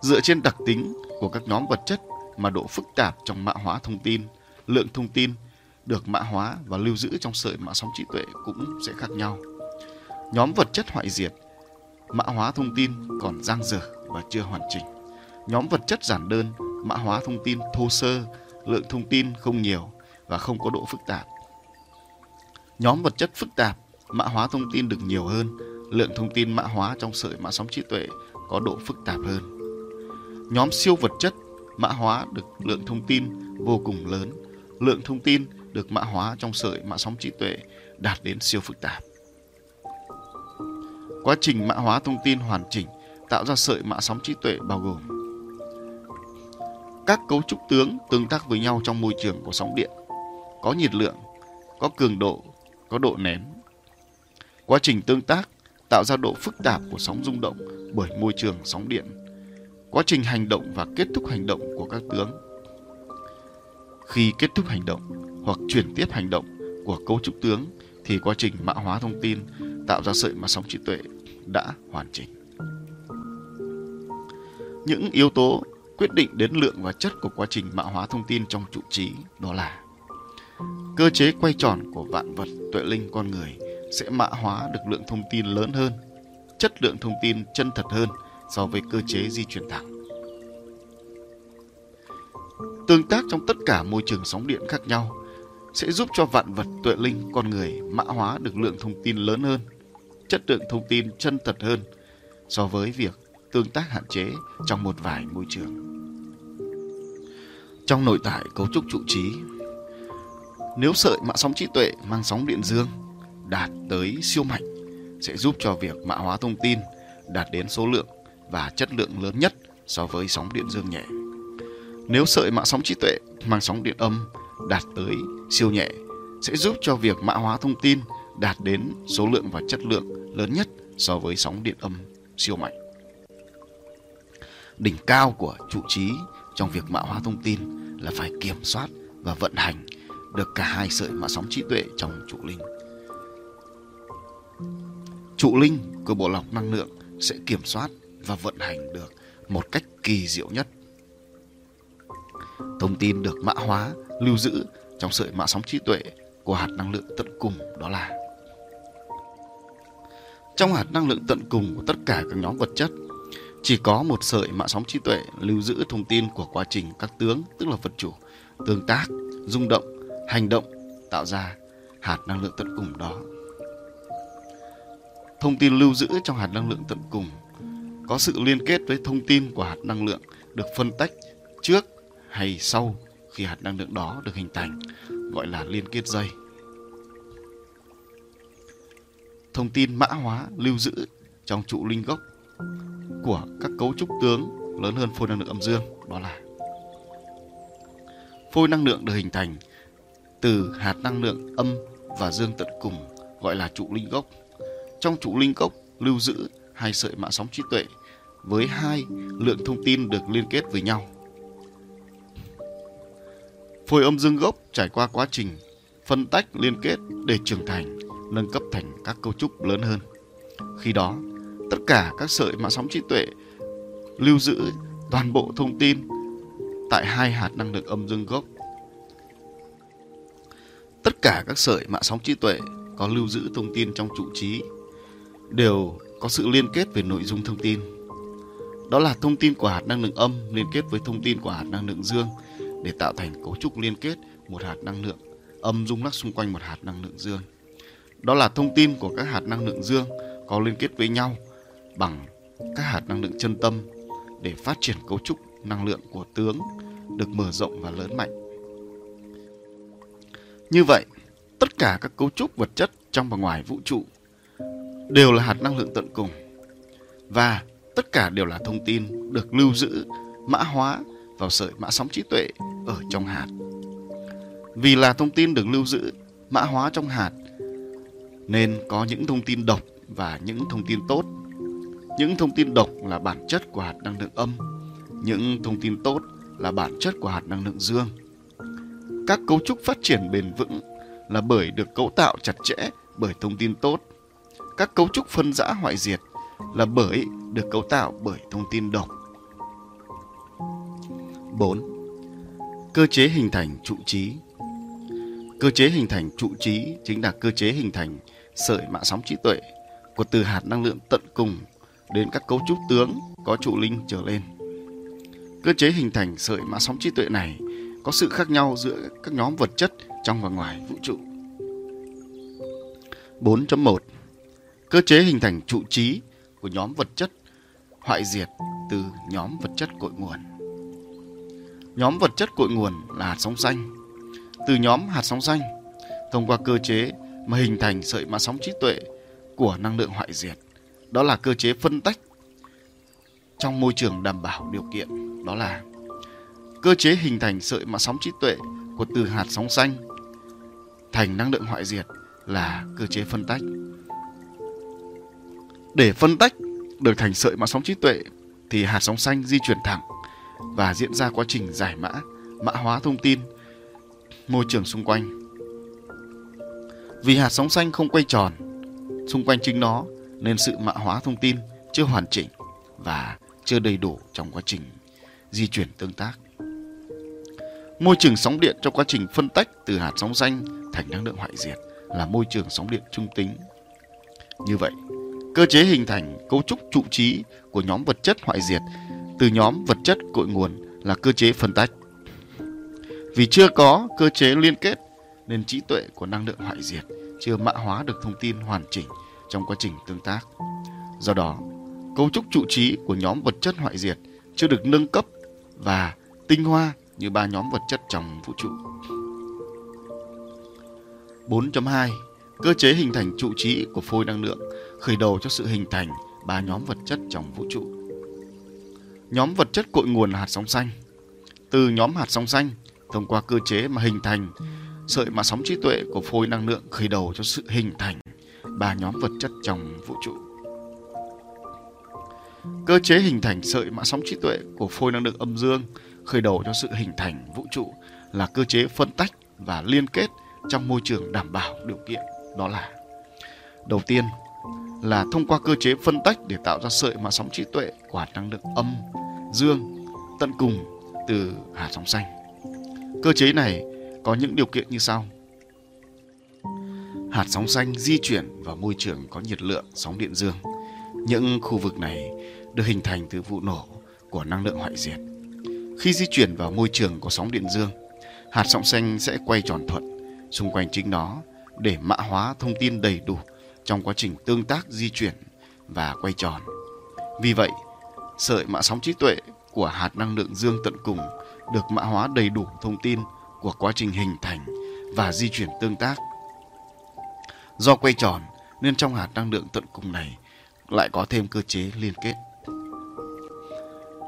Dựa trên đặc tính của các nhóm vật chất mà độ phức tạp trong mã hóa thông tin, lượng thông tin được mã hóa và lưu giữ trong sợi mã sóng trí tuệ cũng sẽ khác nhau. Nhóm vật chất hoại diệt, mã hóa thông tin còn giang dở và chưa hoàn chỉnh. Nhóm vật chất giản đơn, mã hóa thông tin thô sơ, lượng thông tin không nhiều và không có độ phức tạp. Nhóm vật chất phức tạp, mã hóa thông tin được nhiều hơn, lượng thông tin mã hóa trong sợi mã sóng trí tuệ có độ phức tạp hơn. Nhóm siêu vật chất, mã hóa được lượng thông tin vô cùng lớn, lượng thông tin được mã hóa trong sợi mã sóng trí tuệ đạt đến siêu phức tạp. Quá trình mã hóa thông tin hoàn chỉnh tạo ra sợi mã sóng trí tuệ bao gồm các cấu trúc tướng tương tác với nhau trong môi trường của sóng điện, có nhiệt lượng, có cường độ, có độ nén. Quá trình tương tác tạo ra độ phức tạp của sóng rung động bởi môi trường sóng điện. Quá trình hành động và kết thúc hành động của các tướng. Khi kết thúc hành động hoặc chuyển tiếp hành động của cấu trúc tướng thì quá trình mã hóa thông tin tạo ra sợi mã sóng trí tuệ đã hoàn chỉnh. Những yếu tố quyết định đến lượng và chất của quá trình mã hóa thông tin trong trụ trí đó là cơ chế quay tròn của vạn vật tuệ linh con người sẽ mã hóa được lượng thông tin lớn hơn, chất lượng thông tin chân thật hơn so với cơ chế di chuyển thẳng. Tương tác trong tất cả môi trường sóng điện khác nhau sẽ giúp cho vạn vật tuệ linh con người mã hóa được lượng thông tin lớn hơn, chất lượng thông tin chân thật hơn so với việc tương tác hạn chế trong một vài môi trường. Trong nội tại cấu trúc trụ trí, nếu sợi mã sóng trí tuệ mang sóng điện dương đạt tới siêu mạnh sẽ giúp cho việc mã hóa thông tin đạt đến số lượng và chất lượng lớn nhất so với sóng điện dương nhẹ. Nếu sợi mã sóng trí tuệ mang sóng điện âm đạt tới siêu nhẹ, sẽ giúp cho việc mã hóa thông tin đạt đến số lượng và chất lượng lớn nhất so với sóng điện âm siêu mạnh. Đỉnh cao của trụ trí trong việc mã hóa thông tin là phải kiểm soát và vận hành được cả hai sợi mã sóng trí tuệ trong trụ linh. Trụ linh của bộ lọc năng lượng sẽ kiểm soát và vận hành được một cách kỳ diệu nhất. Thông tin được mã hóa, lưu giữ trong sợi mã sóng trí tuệ của hạt năng lượng tận cùng đó là trong hạt năng lượng tận cùng của tất cả các nhóm vật chất chỉ có một sợi mã sóng trí tuệ lưu giữ thông tin của quá trình các tướng tức là vật chủ tương tác rung động hành động tạo ra hạt năng lượng tận cùng đó thông tin lưu giữ trong hạt năng lượng tận cùng có sự liên kết với thông tin của hạt năng lượng được phân tách trước hay sau khi hạt năng lượng đó được hình thành, gọi là liên kết dây. Thông tin mã hóa lưu giữ trong trụ linh gốc của các cấu trúc tướng lớn hơn phôi năng lượng âm dương, đó là phôi năng lượng được hình thành từ hạt năng lượng âm và dương tận cùng, gọi là trụ linh gốc. Trong trụ linh gốc lưu giữ hai sợi mã sóng trí tuệ với hai lượng thông tin được liên kết với nhau phôi âm dương gốc trải qua quá trình phân tách liên kết để trưởng thành, nâng cấp thành các cấu trúc lớn hơn khi đó, tất cả các sợi mã sóng trí tuệ lưu giữ toàn bộ thông tin tại hai hạt năng lượng âm dương gốc. Tất cả các sợi mã sóng trí tuệ có lưu giữ thông tin trong trụ trí đều có sự liên kết về nội dung thông tin. Đó là thông tin của hạt năng lượng âm liên kết với thông tin của hạt năng lượng dương để tạo thành cấu trúc liên kết một hạt năng lượng âm rung lắc xung quanh một hạt năng lượng dương. Đó là thông tin của các hạt năng lượng dương có liên kết với nhau bằng các hạt năng lượng chân tâm để phát triển cấu trúc năng lượng của tướng được mở rộng và lớn mạnh. Như vậy, tất cả các cấu trúc vật chất trong và ngoài vũ trụ đều là hạt năng lượng tận cùng và tất cả đều là thông tin được lưu giữ, mã hóa vào sợi mã sóng trí tuệ ở trong hạt. Vì là thông tin được lưu giữ, mã hóa trong hạt nên có những thông tin độc và những thông tin tốt. Những thông tin độc là bản chất của hạt năng lượng âm, những thông tin tốt là bản chất của hạt năng lượng dương. Các cấu trúc phát triển bền vững là bởi được cấu tạo chặt chẽ bởi thông tin tốt. Các cấu trúc phân rã hoại diệt là bởi được cấu tạo bởi thông tin độc. 4. Cơ chế hình thành trụ trí Cơ chế hình thành trụ trí chính là cơ chế hình thành sợi mạng sóng trí tuệ của từ hạt năng lượng tận cùng đến các cấu trúc tướng có trụ linh trở lên. Cơ chế hình thành sợi mã sóng trí tuệ này có sự khác nhau giữa các nhóm vật chất trong và ngoài vũ trụ. 4.1 Cơ chế hình thành trụ trí của nhóm vật chất hoại diệt từ nhóm vật chất cội nguồn. Nhóm vật chất cội nguồn là hạt sóng xanh. Từ nhóm hạt sóng xanh, thông qua cơ chế mà hình thành sợi mã sóng trí tuệ của năng lượng hoại diệt. Đó là cơ chế phân tách trong môi trường đảm bảo điều kiện. Đó là cơ chế hình thành sợi mã sóng trí tuệ của từ hạt sóng xanh thành năng lượng hoại diệt là cơ chế phân tách. Để phân tách được thành sợi mã sóng trí tuệ thì hạt sóng xanh di chuyển thẳng và diễn ra quá trình giải mã, mã hóa thông tin môi trường xung quanh. Vì hạt sóng xanh không quay tròn xung quanh chính nó nên sự mã hóa thông tin chưa hoàn chỉnh và chưa đầy đủ trong quá trình di chuyển tương tác. Môi trường sóng điện trong quá trình phân tách từ hạt sóng xanh thành năng lượng hoại diệt là môi trường sóng điện trung tính. Như vậy, cơ chế hình thành cấu trúc trụ trí của nhóm vật chất hoại diệt từ nhóm vật chất cội nguồn là cơ chế phân tách. Vì chưa có cơ chế liên kết nên trí tuệ của năng lượng hoại diệt chưa mã hóa được thông tin hoàn chỉnh trong quá trình tương tác. Do đó, cấu trúc trụ trí của nhóm vật chất hoại diệt chưa được nâng cấp và tinh hoa như ba nhóm vật chất trong vũ trụ. 4.2 Cơ chế hình thành trụ trí của phôi năng lượng khởi đầu cho sự hình thành ba nhóm vật chất trong vũ trụ. Nhóm vật chất cội nguồn là hạt sóng xanh. Từ nhóm hạt sóng xanh, thông qua cơ chế mà hình thành sợi mà sóng trí tuệ của phôi năng lượng khởi đầu cho sự hình thành ba nhóm vật chất trong vũ trụ. Cơ chế hình thành sợi mã sóng trí tuệ của phôi năng lượng âm dương khởi đầu cho sự hình thành vũ trụ là cơ chế phân tách và liên kết trong môi trường đảm bảo điều kiện đó là đầu tiên là thông qua cơ chế phân tách để tạo ra sợi mã sóng trí tuệ của hạt năng lượng âm, dương, tận cùng từ hạt sóng xanh. Cơ chế này có những điều kiện như sau. Hạt sóng xanh di chuyển vào môi trường có nhiệt lượng sóng điện dương. Những khu vực này được hình thành từ vụ nổ của năng lượng hoại diệt. Khi di chuyển vào môi trường có sóng điện dương, hạt sóng xanh sẽ quay tròn thuận xung quanh chính nó để mã hóa thông tin đầy đủ trong quá trình tương tác di chuyển và quay tròn. Vì vậy, sợi mã sóng trí tuệ của hạt năng lượng dương tận cùng được mã hóa đầy đủ thông tin của quá trình hình thành và di chuyển tương tác. Do quay tròn nên trong hạt năng lượng tận cùng này lại có thêm cơ chế liên kết.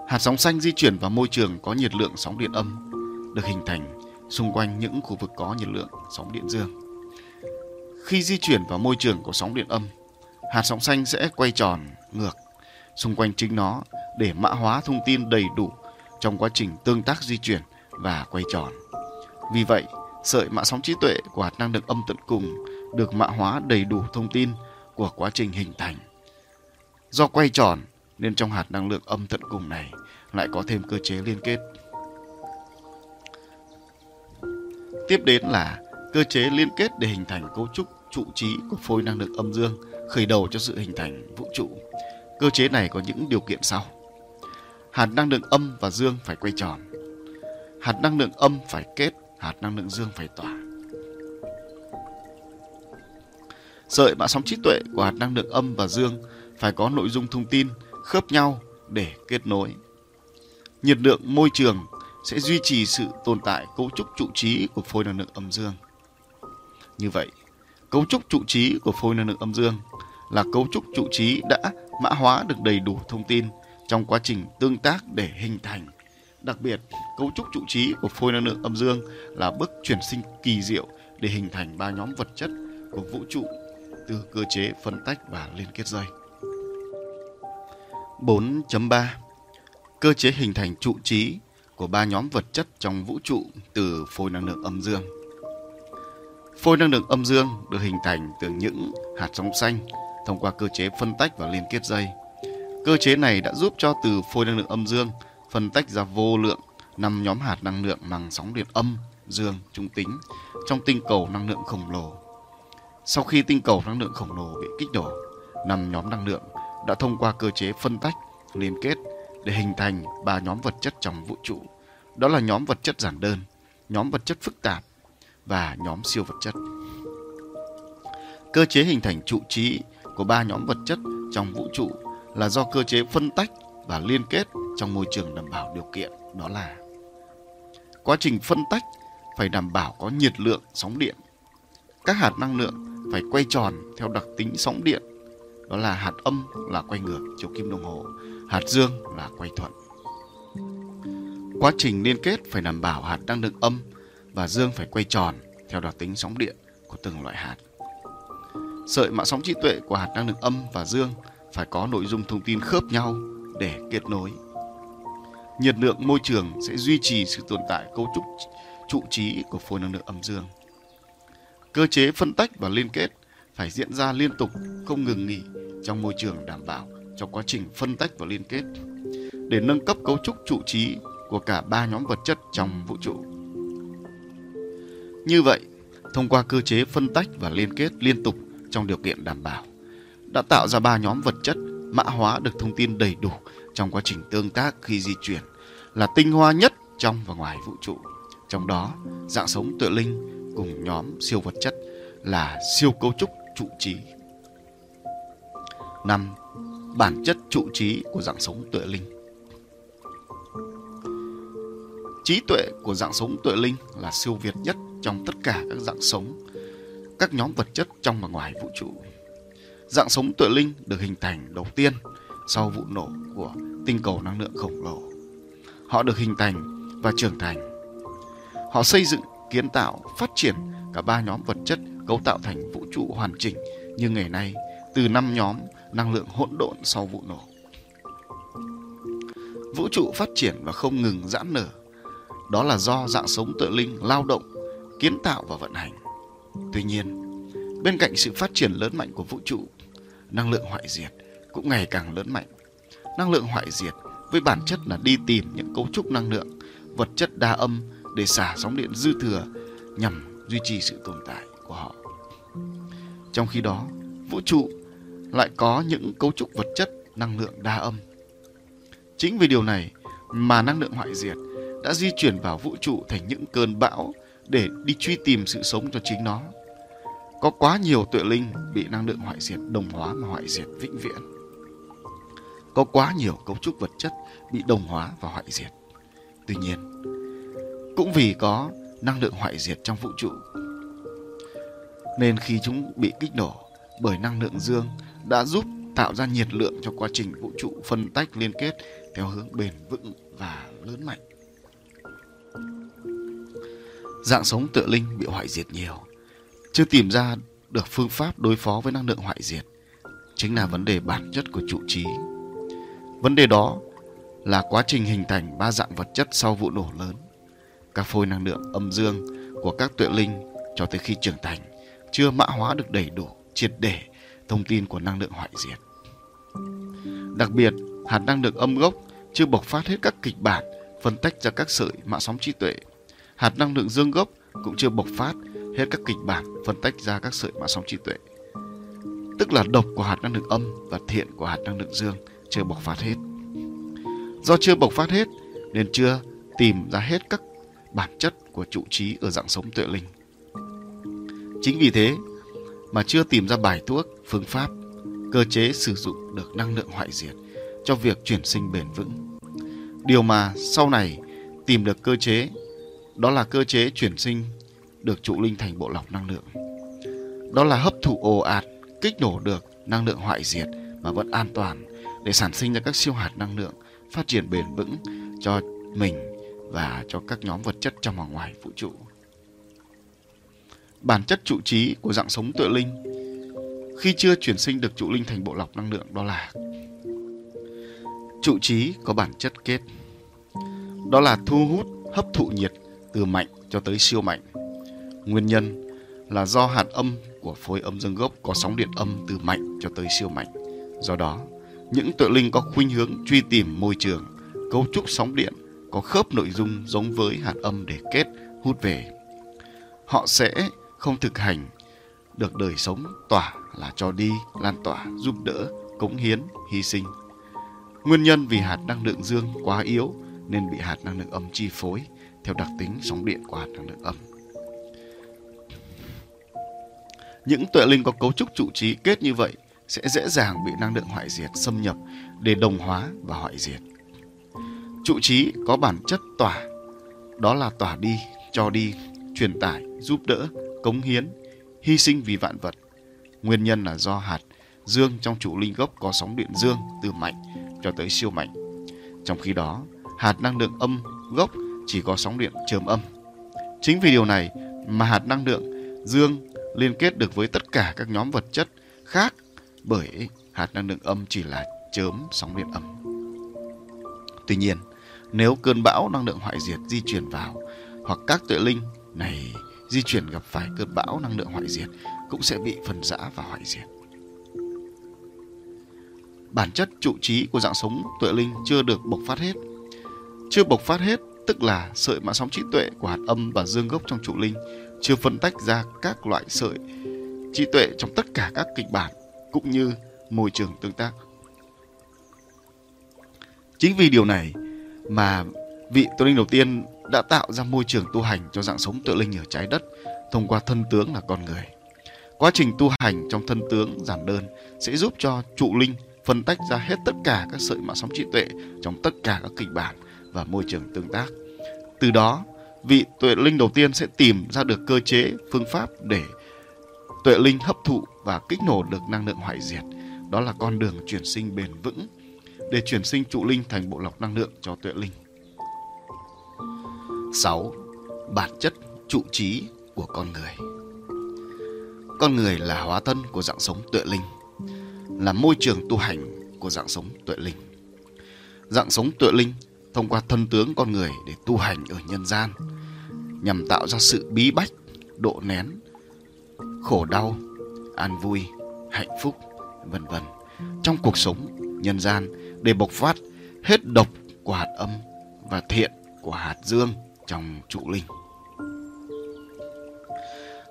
Hạt sóng xanh di chuyển vào môi trường có nhiệt lượng sóng điện âm được hình thành xung quanh những khu vực có nhiệt lượng sóng điện dương. Khi di chuyển vào môi trường của sóng điện âm, hạt sóng xanh sẽ quay tròn ngược xung quanh chính nó để mã hóa thông tin đầy đủ trong quá trình tương tác di chuyển và quay tròn. Vì vậy, sợi mã sóng trí tuệ của hạt năng lượng âm tận cùng được mã hóa đầy đủ thông tin của quá trình hình thành. Do quay tròn nên trong hạt năng lượng âm tận cùng này lại có thêm cơ chế liên kết. Tiếp đến là cơ chế liên kết để hình thành cấu trúc trụ trí của phôi năng lượng âm dương khởi đầu cho sự hình thành vũ trụ. Cơ chế này có những điều kiện sau. Hạt năng lượng âm và dương phải quay tròn. Hạt năng lượng âm phải kết, hạt năng lượng dương phải tỏa. Sợi mã sóng trí tuệ của hạt năng lượng âm và dương phải có nội dung thông tin khớp nhau để kết nối. nhiệt lượng môi trường sẽ duy trì sự tồn tại cấu trúc trụ trí của phôi năng lượng âm dương. Như vậy, cấu trúc trụ trí của phôi năng lượng âm dương là cấu trúc trụ trí đã mã hóa được đầy đủ thông tin trong quá trình tương tác để hình thành. Đặc biệt, cấu trúc trụ trí của phôi năng lượng âm dương là bước chuyển sinh kỳ diệu để hình thành ba nhóm vật chất của vũ trụ từ cơ chế phân tách và liên kết dây. 4.3 Cơ chế hình thành trụ trí của ba nhóm vật chất trong vũ trụ từ phôi năng lượng âm dương. Phôi năng lượng âm dương được hình thành từ những hạt sóng xanh thông qua cơ chế phân tách và liên kết dây. Cơ chế này đã giúp cho từ phôi năng lượng âm dương phân tách ra vô lượng năm nhóm hạt năng lượng bằng sóng điện âm, dương, trung tính trong tinh cầu năng lượng khổng lồ. Sau khi tinh cầu năng lượng khổng lồ bị kích đổ, năm nhóm năng lượng đã thông qua cơ chế phân tách, liên kết để hình thành ba nhóm vật chất trong vũ trụ. Đó là nhóm vật chất giản đơn, nhóm vật chất phức tạp và nhóm siêu vật chất. Cơ chế hình thành trụ trí của ba nhóm vật chất trong vũ trụ là do cơ chế phân tách và liên kết trong môi trường đảm bảo điều kiện, đó là quá trình phân tách phải đảm bảo có nhiệt lượng sóng điện các hạt năng lượng phải quay tròn theo đặc tính sóng điện, đó là hạt âm là quay ngược chiều kim đồng hồ, hạt dương là quay thuận quá trình liên kết phải đảm bảo hạt năng lượng âm và dương phải quay tròn theo đặc tính sóng điện của từng loại hạt sợi mạng sóng trí tuệ của hạt năng lượng âm và dương phải có nội dung thông tin khớp nhau để kết nối. Nhiệt lượng môi trường sẽ duy trì sự tồn tại cấu trúc trụ trí của phôi năng lượng âm dương. Cơ chế phân tách và liên kết phải diễn ra liên tục, không ngừng nghỉ trong môi trường đảm bảo cho quá trình phân tách và liên kết để nâng cấp cấu trúc trụ trí của cả ba nhóm vật chất trong vũ trụ. Như vậy, thông qua cơ chế phân tách và liên kết liên tục trong điều kiện đảm bảo đã tạo ra ba nhóm vật chất mã hóa được thông tin đầy đủ trong quá trình tương tác khi di chuyển là tinh hoa nhất trong và ngoài vũ trụ. Trong đó, dạng sống tự linh cùng nhóm siêu vật chất là siêu cấu trúc trụ trí. 5. Bản chất trụ trí của dạng sống tuệ linh Trí tuệ của dạng sống tuệ linh là siêu việt nhất trong tất cả các dạng sống, các nhóm vật chất trong và ngoài vũ trụ. Dạng sống tuệ linh được hình thành đầu tiên sau vụ nổ của tinh cầu năng lượng khổng lồ. Họ được hình thành và trưởng thành. Họ xây dựng, kiến tạo, phát triển cả ba nhóm vật chất cấu tạo thành vũ trụ hoàn chỉnh như ngày nay từ năm nhóm năng lượng hỗn độn sau vụ nổ. Vũ trụ phát triển và không ngừng giãn nở. Đó là do dạng sống tự linh lao động, kiến tạo và vận hành. Tuy nhiên, bên cạnh sự phát triển lớn mạnh của vũ trụ năng lượng hoại diệt cũng ngày càng lớn mạnh. Năng lượng hoại diệt với bản chất là đi tìm những cấu trúc năng lượng, vật chất đa âm để xả sóng điện dư thừa nhằm duy trì sự tồn tại của họ. Trong khi đó, vũ trụ lại có những cấu trúc vật chất năng lượng đa âm. Chính vì điều này mà năng lượng hoại diệt đã di chuyển vào vũ trụ thành những cơn bão để đi truy tìm sự sống cho chính nó có quá nhiều tuệ linh bị năng lượng hoại diệt đồng hóa mà hoại diệt vĩnh viễn. Có quá nhiều cấu trúc vật chất bị đồng hóa và hoại diệt. Tuy nhiên, cũng vì có năng lượng hoại diệt trong vũ trụ, nên khi chúng bị kích nổ bởi năng lượng dương đã giúp tạo ra nhiệt lượng cho quá trình vũ trụ phân tách liên kết theo hướng bền vững và lớn mạnh. Dạng sống tự linh bị hoại diệt nhiều, chưa tìm ra được phương pháp đối phó với năng lượng hoại diệt. Chính là vấn đề bản chất của trụ trí. Vấn đề đó là quá trình hình thành ba dạng vật chất sau vụ nổ lớn, các phôi năng lượng âm dương của các tuệ linh cho tới khi trưởng thành chưa mã hóa được đầy đủ, triệt để thông tin của năng lượng hoại diệt. Đặc biệt, hạt năng lượng âm gốc chưa bộc phát hết các kịch bản, phân tách ra các sợi mã sóng trí tuệ hạt năng lượng dương gốc cũng chưa bộc phát, hết các kịch bản, phân tách ra các sợi mã sóng trí tuệ. Tức là độc của hạt năng lượng âm và thiện của hạt năng lượng dương chưa bộc phát hết. Do chưa bộc phát hết, nên chưa tìm ra hết các bản chất của trụ trí ở dạng sống tuệ linh. Chính vì thế mà chưa tìm ra bài thuốc, phương pháp, cơ chế sử dụng được năng lượng hoại diệt cho việc chuyển sinh bền vững. Điều mà sau này tìm được cơ chế đó là cơ chế chuyển sinh được trụ linh thành bộ lọc năng lượng. Đó là hấp thụ ồ ạt, kích nổ được năng lượng hoại diệt mà vẫn an toàn để sản sinh ra các siêu hạt năng lượng phát triển bền vững cho mình và cho các nhóm vật chất trong và ngoài vũ trụ. Bản chất trụ trí của dạng sống tuệ linh khi chưa chuyển sinh được trụ linh thành bộ lọc năng lượng đó là trụ trí có bản chất kết đó là thu hút hấp thụ nhiệt từ mạnh cho tới siêu mạnh. Nguyên nhân là do hạt âm của phối âm dương gốc có sóng điện âm từ mạnh cho tới siêu mạnh. Do đó, những tuệ linh có khuynh hướng truy tìm môi trường, cấu trúc sóng điện có khớp nội dung giống với hạt âm để kết, hút về. Họ sẽ không thực hành được đời sống tỏa là cho đi, lan tỏa, giúp đỡ, cống hiến, hy sinh. Nguyên nhân vì hạt năng lượng dương quá yếu nên bị hạt năng lượng âm chi phối theo đặc tính sóng điện của hạt năng lượng âm. Những tuệ linh có cấu trúc trụ trí kết như vậy sẽ dễ dàng bị năng lượng hoại diệt xâm nhập để đồng hóa và hoại diệt. Trụ trí có bản chất tỏa, đó là tỏa đi, cho đi, truyền tải, giúp đỡ, cống hiến, hy sinh vì vạn vật. Nguyên nhân là do hạt dương trong trụ linh gốc có sóng điện dương từ mạnh cho tới siêu mạnh. Trong khi đó, hạt năng lượng âm gốc chỉ có sóng điện chớm âm chính vì điều này mà hạt năng lượng dương liên kết được với tất cả các nhóm vật chất khác bởi hạt năng lượng âm chỉ là chớm sóng điện âm tuy nhiên, nếu cơn bão năng lượng hoại diệt di chuyển vào hoặc các tuệ linh này di chuyển gặp phải cơn bão năng lượng hoại diệt cũng sẽ bị phân rã và hoại diệt. Bản chất trụ trí của dạng sống tuệ linh chưa được bộc phát hết. Chưa bộc phát hết tức là sợi mạng sóng trí tuệ của hạt âm và dương gốc trong trụ linh, chưa phân tách ra các loại sợi trí tuệ trong tất cả các kịch bản cũng như môi trường tương tác. Chính vì điều này mà vị tuệ linh đầu tiên đã tạo ra môi trường tu hành cho dạng sống tự linh ở trái đất thông qua thân tướng là con người. Quá trình tu hành trong thân tướng giản đơn sẽ giúp cho trụ linh phân tách ra hết tất cả các sợi mạng sóng trí tuệ trong tất cả các kịch bản và môi trường tương tác. Từ đó, vị tuệ linh đầu tiên sẽ tìm ra được cơ chế, phương pháp để tuệ linh hấp thụ và kích nổ được năng lượng hoại diệt. Đó là con đường chuyển sinh bền vững để chuyển sinh trụ linh thành bộ lọc năng lượng cho tuệ linh. 6. Bản chất trụ trí của con người Con người là hóa thân của dạng sống tuệ linh, là môi trường tu hành của dạng sống tuệ linh. Dạng sống tuệ linh thông qua thân tướng con người để tu hành ở nhân gian, nhằm tạo ra sự bí bách, độ nén, khổ đau, an vui, hạnh phúc, vân vân trong cuộc sống nhân gian để bộc phát hết độc của hạt âm và thiện của hạt dương trong trụ linh.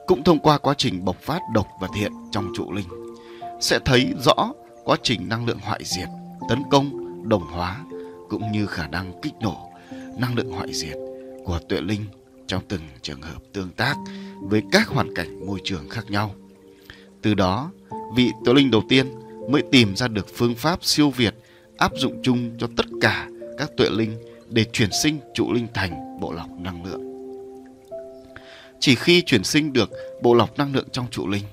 Cũng thông qua quá trình bộc phát độc và thiện trong trụ linh, sẽ thấy rõ quá trình năng lượng hoại diệt, tấn công, đồng hóa cũng như khả năng kích nổ năng lượng hoại diệt của tuệ linh trong từng trường hợp tương tác với các hoàn cảnh môi trường khác nhau. Từ đó, vị tuệ linh đầu tiên mới tìm ra được phương pháp siêu việt áp dụng chung cho tất cả các tuệ linh để chuyển sinh trụ linh thành bộ lọc năng lượng. Chỉ khi chuyển sinh được bộ lọc năng lượng trong trụ linh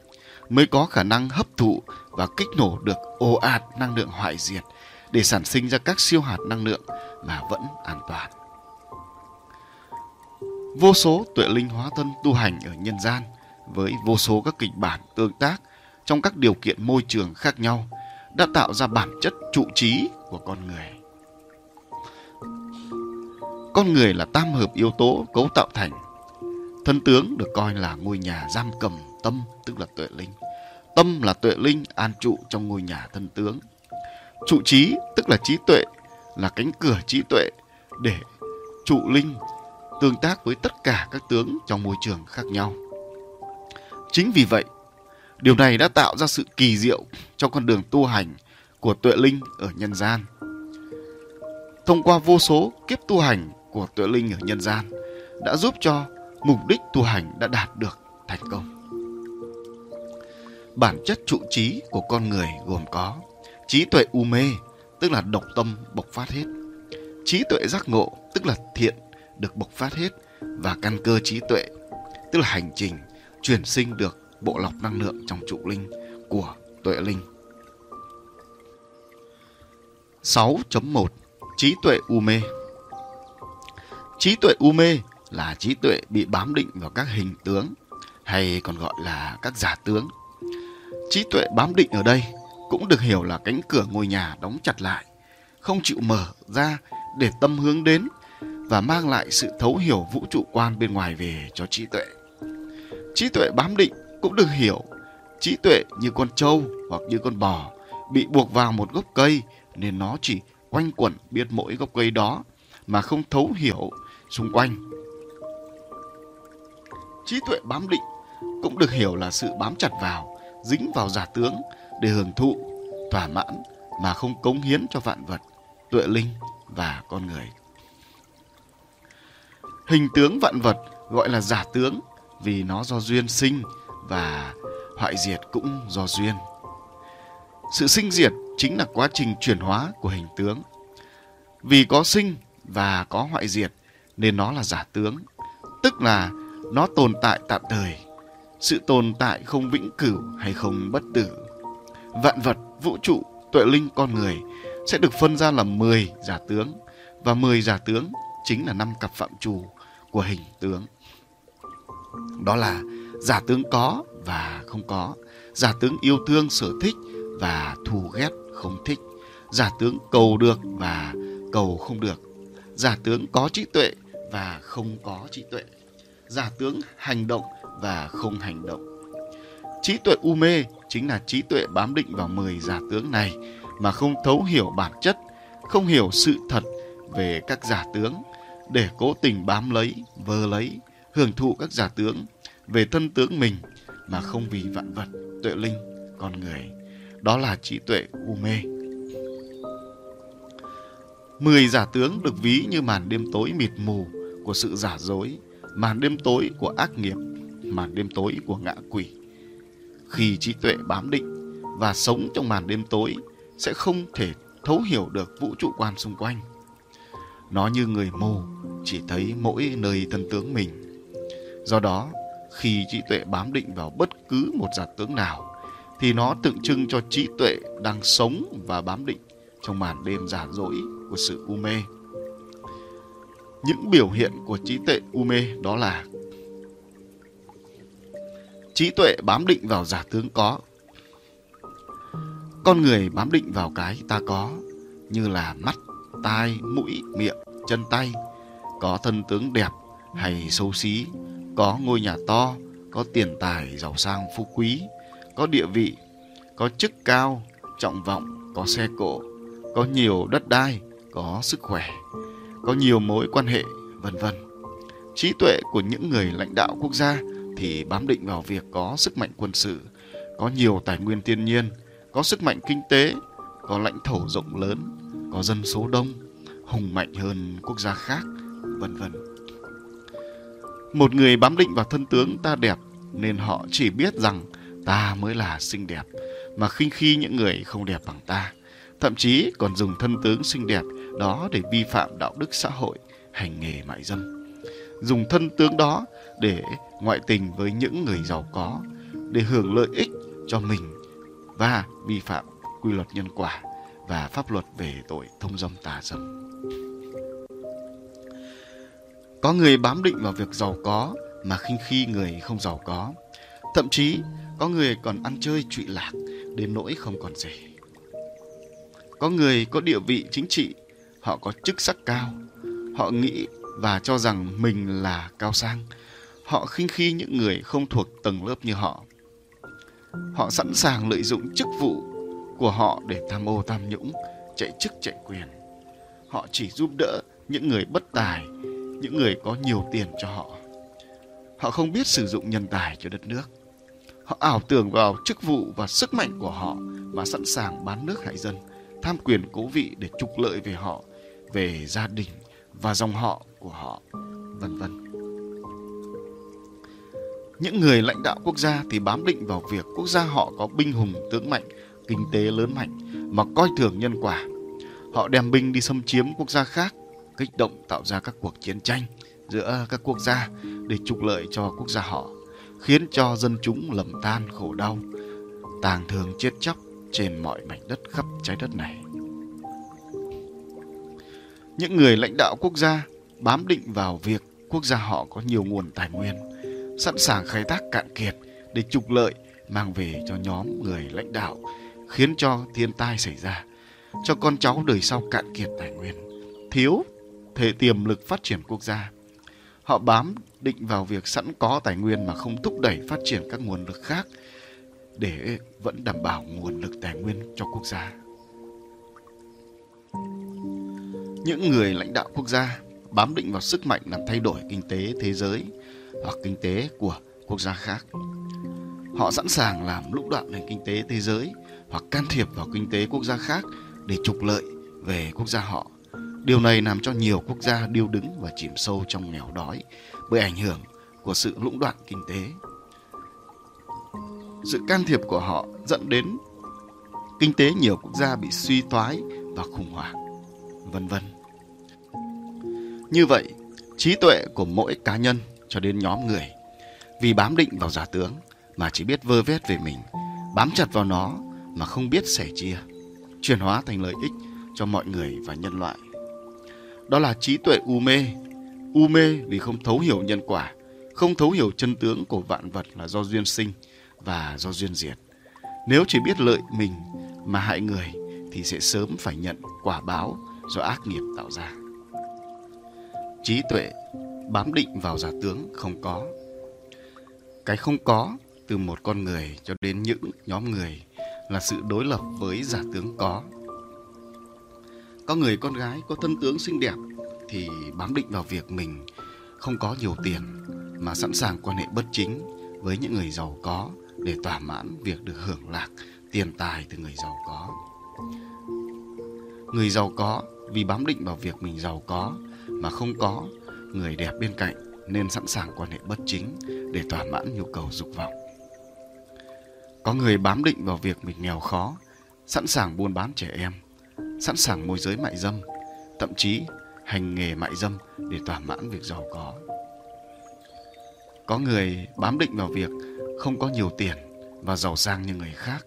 mới có khả năng hấp thụ và kích nổ được ồ ạt năng lượng hoại diệt để sản sinh ra các siêu hạt năng lượng mà vẫn an toàn. Vô số tuệ linh hóa thân tu hành ở nhân gian với vô số các kịch bản tương tác trong các điều kiện môi trường khác nhau đã tạo ra bản chất trụ trí của con người. Con người là tam hợp yếu tố cấu tạo thành. Thân tướng được coi là ngôi nhà giam cầm tâm, tức là tuệ linh. Tâm là tuệ linh an trụ trong ngôi nhà thân tướng. Trụ trí, tức là trí tuệ, là cánh cửa trí tuệ để trụ linh tương tác với tất cả các tướng trong môi trường khác nhau. Chính vì vậy, điều này đã tạo ra sự kỳ diệu trong con đường tu hành của tuệ linh ở nhân gian. Thông qua vô số kiếp tu hành của tuệ linh ở nhân gian đã giúp cho mục đích tu hành đã đạt được thành công. Bản chất trụ trí của con người gồm có trí tuệ u mê, tức là độc tâm bộc phát hết, trí tuệ giác ngộ tức là thiện được bộc phát hết và căn cơ trí tuệ tức là hành trình chuyển sinh được bộ lọc năng lượng trong trụ linh của tuệ linh. 6.1 Trí tuệ u mê Trí tuệ u mê là trí tuệ bị bám định vào các hình tướng hay còn gọi là các giả tướng. Trí tuệ bám định ở đây cũng được hiểu là cánh cửa ngôi nhà đóng chặt lại, không chịu mở ra để tâm hướng đến và mang lại sự thấu hiểu vũ trụ quan bên ngoài về cho trí tuệ. Trí tuệ bám định cũng được hiểu trí tuệ như con trâu hoặc như con bò bị buộc vào một gốc cây nên nó chỉ quanh quẩn biết mỗi gốc cây đó mà không thấu hiểu xung quanh. Trí tuệ bám định cũng được hiểu là sự bám chặt vào, dính vào giả tướng để hưởng thụ, thỏa mãn mà không cống hiến cho vạn vật, tuệ linh và con người. Hình tướng vạn vật gọi là giả tướng vì nó do duyên sinh và hoại diệt cũng do duyên. Sự sinh diệt chính là quá trình chuyển hóa của hình tướng. Vì có sinh và có hoại diệt nên nó là giả tướng, tức là nó tồn tại tạm thời. Sự tồn tại không vĩnh cửu hay không bất tử. Vạn vật, vũ trụ, tuệ linh con người sẽ được phân ra làm 10 giả tướng và 10 giả tướng chính là năm cặp phạm trù của hình tướng. Đó là giả tướng có và không có, giả tướng yêu thương sở thích và thù ghét không thích, giả tướng cầu được và cầu không được, giả tướng có trí tuệ và không có trí tuệ, giả tướng hành động và không hành động. Trí tuệ u mê chính là trí tuệ bám định vào 10 giả tướng này mà không thấu hiểu bản chất, không hiểu sự thật về các giả tướng để cố tình bám lấy, vơ lấy, hưởng thụ các giả tướng về thân tướng mình mà không vì vạn vật, tuệ linh, con người. Đó là trí tuệ u mê. Mười giả tướng được ví như màn đêm tối mịt mù của sự giả dối, màn đêm tối của ác nghiệp, màn đêm tối của ngã quỷ. Khi trí tuệ bám định và sống trong màn đêm tối sẽ không thể thấu hiểu được vũ trụ quan xung quanh. Nó như người mù chỉ thấy mỗi nơi thân tướng mình. Do đó, khi trí tuệ bám định vào bất cứ một giả tướng nào thì nó tượng trưng cho trí tuệ đang sống và bám định trong màn đêm giả dối của sự u mê. Những biểu hiện của trí tuệ u mê đó là trí tuệ bám định vào giả tướng có. Con người bám định vào cái ta có như là mắt, tai, mũi, miệng, chân tay, có thân tướng đẹp hay xấu xí, có ngôi nhà to, có tiền tài giàu sang phú quý, có địa vị, có chức cao, trọng vọng, có xe cộ, có nhiều đất đai, có sức khỏe, có nhiều mối quan hệ, vân vân. Trí tuệ của những người lãnh đạo quốc gia thì bám định vào việc có sức mạnh quân sự, có nhiều tài nguyên thiên nhiên, có sức mạnh kinh tế, có lãnh thổ rộng lớn, có dân số đông, hùng mạnh hơn quốc gia khác, vân vân. Một người bám định vào thân tướng ta đẹp nên họ chỉ biết rằng ta mới là xinh đẹp mà khinh khi những người không đẹp bằng ta. Thậm chí còn dùng thân tướng xinh đẹp đó để vi phạm đạo đức xã hội, hành nghề mại dâm. Dùng thân tướng đó để ngoại tình với những người giàu có, để hưởng lợi ích cho mình và vi phạm quy luật nhân quả và pháp luật về tội thông dâm tà dâm. Có người bám định vào việc giàu có mà khinh khi người không giàu có. Thậm chí có người còn ăn chơi trụy lạc đến nỗi không còn gì. Có người có địa vị chính trị, họ có chức sắc cao, họ nghĩ và cho rằng mình là cao sang. Họ khinh khi những người không thuộc tầng lớp như họ. Họ sẵn sàng lợi dụng chức vụ của họ để tham ô tham nhũng, chạy chức chạy quyền. Họ chỉ giúp đỡ những người bất tài, những người có nhiều tiền cho họ. Họ không biết sử dụng nhân tài cho đất nước. Họ ảo tưởng vào chức vụ và sức mạnh của họ mà sẵn sàng bán nước hại dân, tham quyền cố vị để trục lợi về họ, về gia đình và dòng họ của họ, vân vân. Những người lãnh đạo quốc gia thì bám định vào việc quốc gia họ có binh hùng tướng mạnh, kinh tế lớn mạnh mà coi thường nhân quả. Họ đem binh đi xâm chiếm quốc gia khác kích động tạo ra các cuộc chiến tranh giữa các quốc gia để trục lợi cho quốc gia họ, khiến cho dân chúng lầm than khổ đau, tàng thương chết chóc trên mọi mảnh đất khắp trái đất này. Những người lãnh đạo quốc gia bám định vào việc quốc gia họ có nhiều nguồn tài nguyên, sẵn sàng khai thác cạn kiệt để trục lợi mang về cho nhóm người lãnh đạo, khiến cho thiên tai xảy ra, cho con cháu đời sau cạn kiệt tài nguyên, thiếu thể tiềm lực phát triển quốc gia. Họ bám định vào việc sẵn có tài nguyên mà không thúc đẩy phát triển các nguồn lực khác để vẫn đảm bảo nguồn lực tài nguyên cho quốc gia. Những người lãnh đạo quốc gia bám định vào sức mạnh làm thay đổi kinh tế thế giới hoặc kinh tế của quốc gia khác. Họ sẵn sàng làm lũng đoạn nền kinh tế thế giới hoặc can thiệp vào kinh tế quốc gia khác để trục lợi về quốc gia họ. Điều này làm cho nhiều quốc gia điêu đứng và chìm sâu trong nghèo đói bởi ảnh hưởng của sự lũng đoạn kinh tế. Sự can thiệp của họ dẫn đến kinh tế nhiều quốc gia bị suy thoái và khủng hoảng, vân vân. Như vậy, trí tuệ của mỗi cá nhân cho đến nhóm người vì bám định vào giả tướng mà chỉ biết vơ vét về mình, bám chặt vào nó mà không biết sẻ chia, chuyển hóa thành lợi ích cho mọi người và nhân loại. Đó là trí tuệ u mê. U mê vì không thấu hiểu nhân quả, không thấu hiểu chân tướng của vạn vật là do duyên sinh và do duyên diệt. Nếu chỉ biết lợi mình mà hại người thì sẽ sớm phải nhận quả báo do ác nghiệp tạo ra. Trí tuệ bám định vào giả tướng không có. Cái không có từ một con người cho đến những nhóm người là sự đối lập với giả tướng có. Có người con gái, có thân tướng xinh đẹp thì bám định vào việc mình không có nhiều tiền mà sẵn sàng quan hệ bất chính với những người giàu có để thỏa mãn việc được hưởng lạc tiền tài từ người giàu có. Người giàu có vì bám định vào việc mình giàu có mà không có người đẹp bên cạnh nên sẵn sàng quan hệ bất chính để thỏa mãn nhu cầu dục vọng. Có người bám định vào việc mình nghèo khó, sẵn sàng buôn bán trẻ em, sẵn sàng môi giới mại dâm, thậm chí hành nghề mại dâm để thỏa mãn việc giàu có. Có người bám định vào việc không có nhiều tiền và giàu sang như người khác.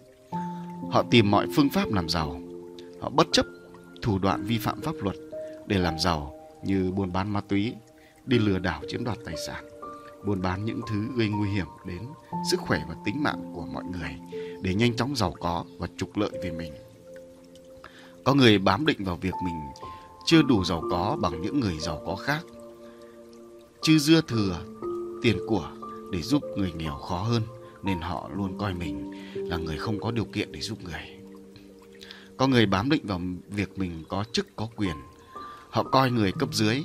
Họ tìm mọi phương pháp làm giàu. Họ bất chấp thủ đoạn vi phạm pháp luật để làm giàu như buôn bán ma túy, đi lừa đảo chiếm đoạt tài sản, buôn bán những thứ gây nguy hiểm đến sức khỏe và tính mạng của mọi người để nhanh chóng giàu có và trục lợi về mình. Có người bám định vào việc mình chưa đủ giàu có bằng những người giàu có khác. Chứ dưa thừa tiền của để giúp người nghèo khó hơn nên họ luôn coi mình là người không có điều kiện để giúp người. Có người bám định vào việc mình có chức có quyền. Họ coi người cấp dưới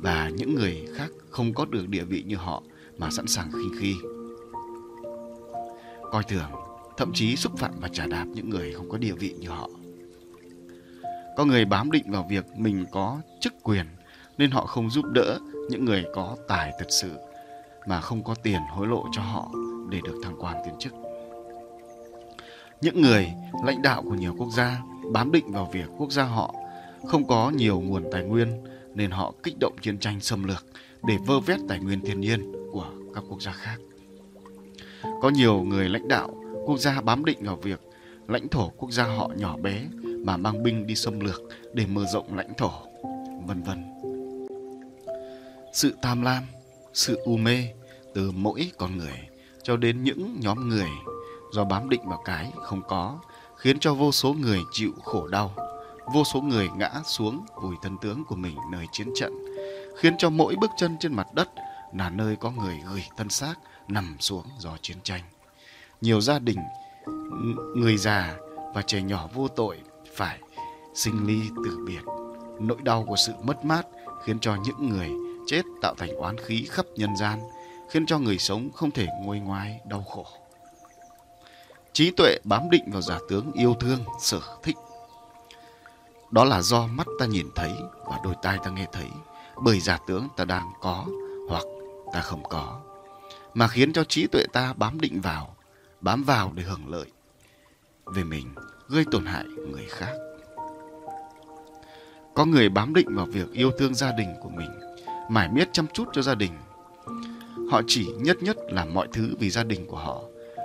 và những người khác không có được địa vị như họ mà sẵn sàng khinh khi. Coi thường, thậm chí xúc phạm và trả đạp những người không có địa vị như họ. Có người bám định vào việc mình có chức quyền nên họ không giúp đỡ những người có tài thật sự mà không có tiền hối lộ cho họ để được thăng quan tiến chức. Những người lãnh đạo của nhiều quốc gia bám định vào việc quốc gia họ không có nhiều nguồn tài nguyên nên họ kích động chiến tranh xâm lược để vơ vét tài nguyên thiên nhiên của các quốc gia khác. Có nhiều người lãnh đạo quốc gia bám định vào việc lãnh thổ quốc gia họ nhỏ bé mà mang binh đi xâm lược để mở rộng lãnh thổ, vân vân. Sự tham lam, sự u mê từ mỗi con người cho đến những nhóm người do bám định vào cái không có khiến cho vô số người chịu khổ đau vô số người ngã xuống vùi thân tướng của mình nơi chiến trận, khiến cho mỗi bước chân trên mặt đất là nơi có người gửi thân xác nằm xuống do chiến tranh. Nhiều gia đình người già và trẻ nhỏ vô tội phải sinh ly tử biệt. Nỗi đau của sự mất mát khiến cho những người chết tạo thành oán khí khắp nhân gian, khiến cho người sống không thể nguôi ngoai đau khổ. Trí tuệ bám định vào giả tướng yêu thương sở thích đó là do mắt ta nhìn thấy và đôi tai ta nghe thấy bởi giả tướng ta đang có hoặc ta không có mà khiến cho trí tuệ ta bám định vào bám vào để hưởng lợi về mình gây tổn hại người khác Có người bám định vào việc yêu thương gia đình của mình, mải miết chăm chút cho gia đình. Họ chỉ nhất nhất làm mọi thứ vì gia đình của họ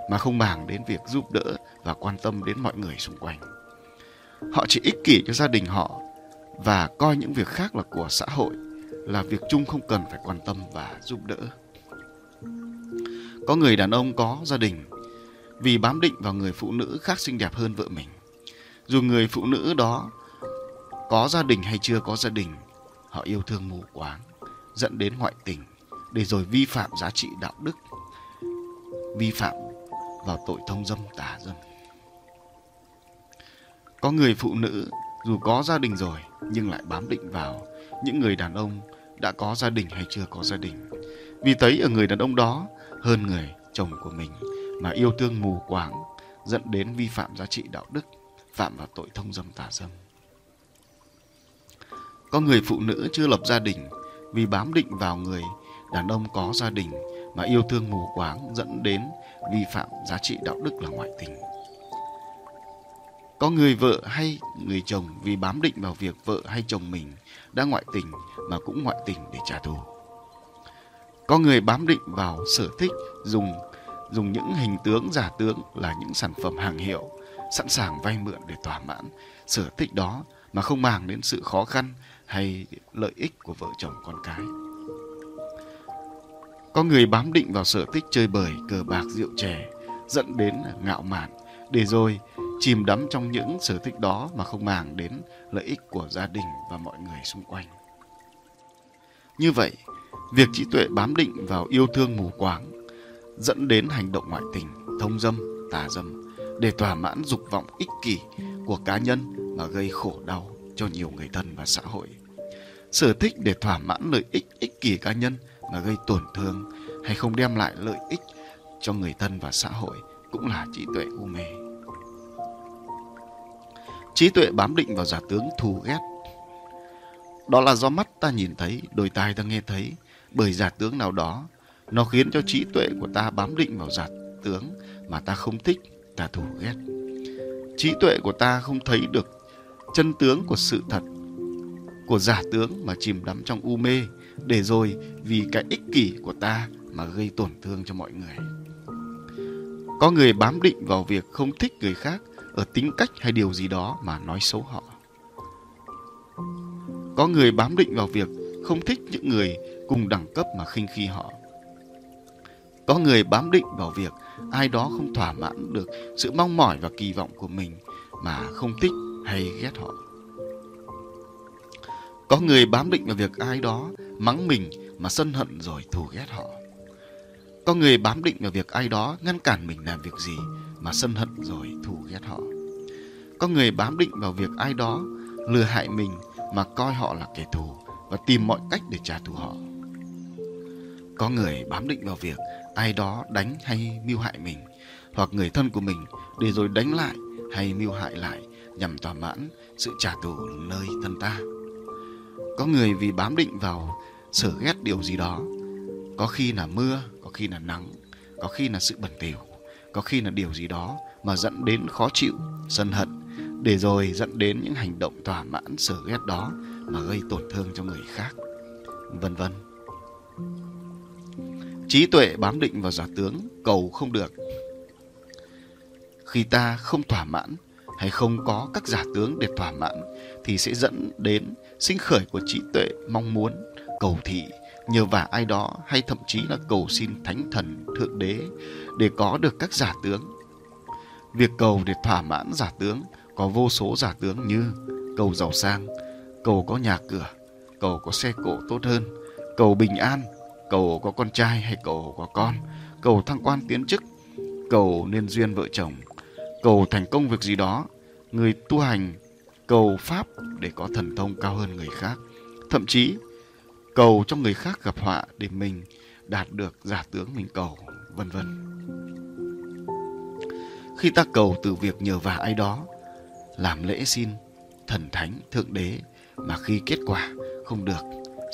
mà không màng đến việc giúp đỡ và quan tâm đến mọi người xung quanh. Họ chỉ ích kỷ cho gia đình họ và coi những việc khác là của xã hội là việc chung không cần phải quan tâm và giúp đỡ. Có người đàn ông có gia đình vì bám định vào người phụ nữ khác xinh đẹp hơn vợ mình. Dù người phụ nữ đó có gia đình hay chưa có gia đình, họ yêu thương mù quáng, dẫn đến ngoại tình, để rồi vi phạm giá trị đạo đức, vi phạm vào tội thông dâm tà dâm. Có người phụ nữ dù có gia đình rồi nhưng lại bám định vào những người đàn ông đã có gia đình hay chưa có gia đình. Vì thấy ở người đàn ông đó hơn người chồng của mình mà yêu thương mù quáng dẫn đến vi phạm giá trị đạo đức, phạm vào tội thông dâm tà dâm. Có người phụ nữ chưa lập gia đình vì bám định vào người đàn ông có gia đình mà yêu thương mù quáng dẫn đến vi phạm giá trị đạo đức là ngoại tình. Có người vợ hay người chồng vì bám định vào việc vợ hay chồng mình đã ngoại tình mà cũng ngoại tình để trả thù. Có người bám định vào sở thích dùng dùng những hình tướng giả tướng là những sản phẩm hàng hiệu sẵn sàng vay mượn để thỏa mãn sở thích đó mà không màng đến sự khó khăn hay lợi ích của vợ chồng con cái. Có người bám định vào sở thích chơi bời, cờ bạc, rượu chè dẫn đến ngạo mạn để rồi chìm đắm trong những sở thích đó mà không màng đến lợi ích của gia đình và mọi người xung quanh. Như vậy, việc trí tuệ bám định vào yêu thương mù quáng dẫn đến hành động ngoại tình, thông dâm, tà dâm để thỏa mãn dục vọng ích kỷ của cá nhân mà gây khổ đau cho nhiều người thân và xã hội. Sở thích để thỏa mãn lợi ích ích kỷ cá nhân mà gây tổn thương hay không đem lại lợi ích cho người thân và xã hội cũng là trí tuệ u mê. Trí tuệ bám định vào giả tướng thù ghét. Đó là do mắt ta nhìn thấy, đôi tai ta nghe thấy, bởi giả tướng nào đó, nó khiến cho trí tuệ của ta bám định vào giả tướng mà ta không thích, ta thù ghét. Trí tuệ của ta không thấy được chân tướng của sự thật, của giả tướng mà chìm đắm trong u mê, để rồi vì cái ích kỷ của ta mà gây tổn thương cho mọi người. Có người bám định vào việc không thích người khác ở tính cách hay điều gì đó mà nói xấu họ. Có người bám định vào việc không thích những người cùng đẳng cấp mà khinh khi họ. Có người bám định vào việc ai đó không thỏa mãn được sự mong mỏi và kỳ vọng của mình mà không thích hay ghét họ. Có người bám định vào việc ai đó mắng mình mà sân hận rồi thù ghét họ. Có người bám định vào việc ai đó ngăn cản mình làm việc gì mà sân hận rồi thù ghét họ. Có người bám định vào việc ai đó lừa hại mình mà coi họ là kẻ thù và tìm mọi cách để trả thù họ. Có người bám định vào việc ai đó đánh hay mưu hại mình hoặc người thân của mình để rồi đánh lại hay mưu hại lại nhằm thỏa mãn sự trả thù nơi thân ta. Có người vì bám định vào sở ghét điều gì đó, có khi là mưa, có khi là nắng, có khi là sự bẩn thỉu, có khi là điều gì đó mà dẫn đến khó chịu, sân hận, để rồi dẫn đến những hành động thỏa mãn sở ghét đó mà gây tổn thương cho người khác, vân vân. Trí tuệ bám định vào giả tướng cầu không được. Khi ta không thỏa mãn hay không có các giả tướng để thỏa mãn thì sẽ dẫn đến sinh khởi của trí tuệ mong muốn cầu thị nhờ vả ai đó hay thậm chí là cầu xin thánh thần, thượng đế để có được các giả tướng. Việc cầu để thỏa mãn giả tướng, có vô số giả tướng như cầu giàu sang, cầu có nhà cửa, cầu có xe cộ tốt hơn, cầu bình an, cầu có con trai hay cầu có con, cầu thăng quan tiến chức, cầu nên duyên vợ chồng, cầu thành công việc gì đó, người tu hành cầu pháp để có thần thông cao hơn người khác. Thậm chí cầu cho người khác gặp họa để mình đạt được giả tướng mình cầu vân vân. Khi ta cầu từ việc nhờ vả ai đó làm lễ xin thần thánh thượng đế mà khi kết quả không được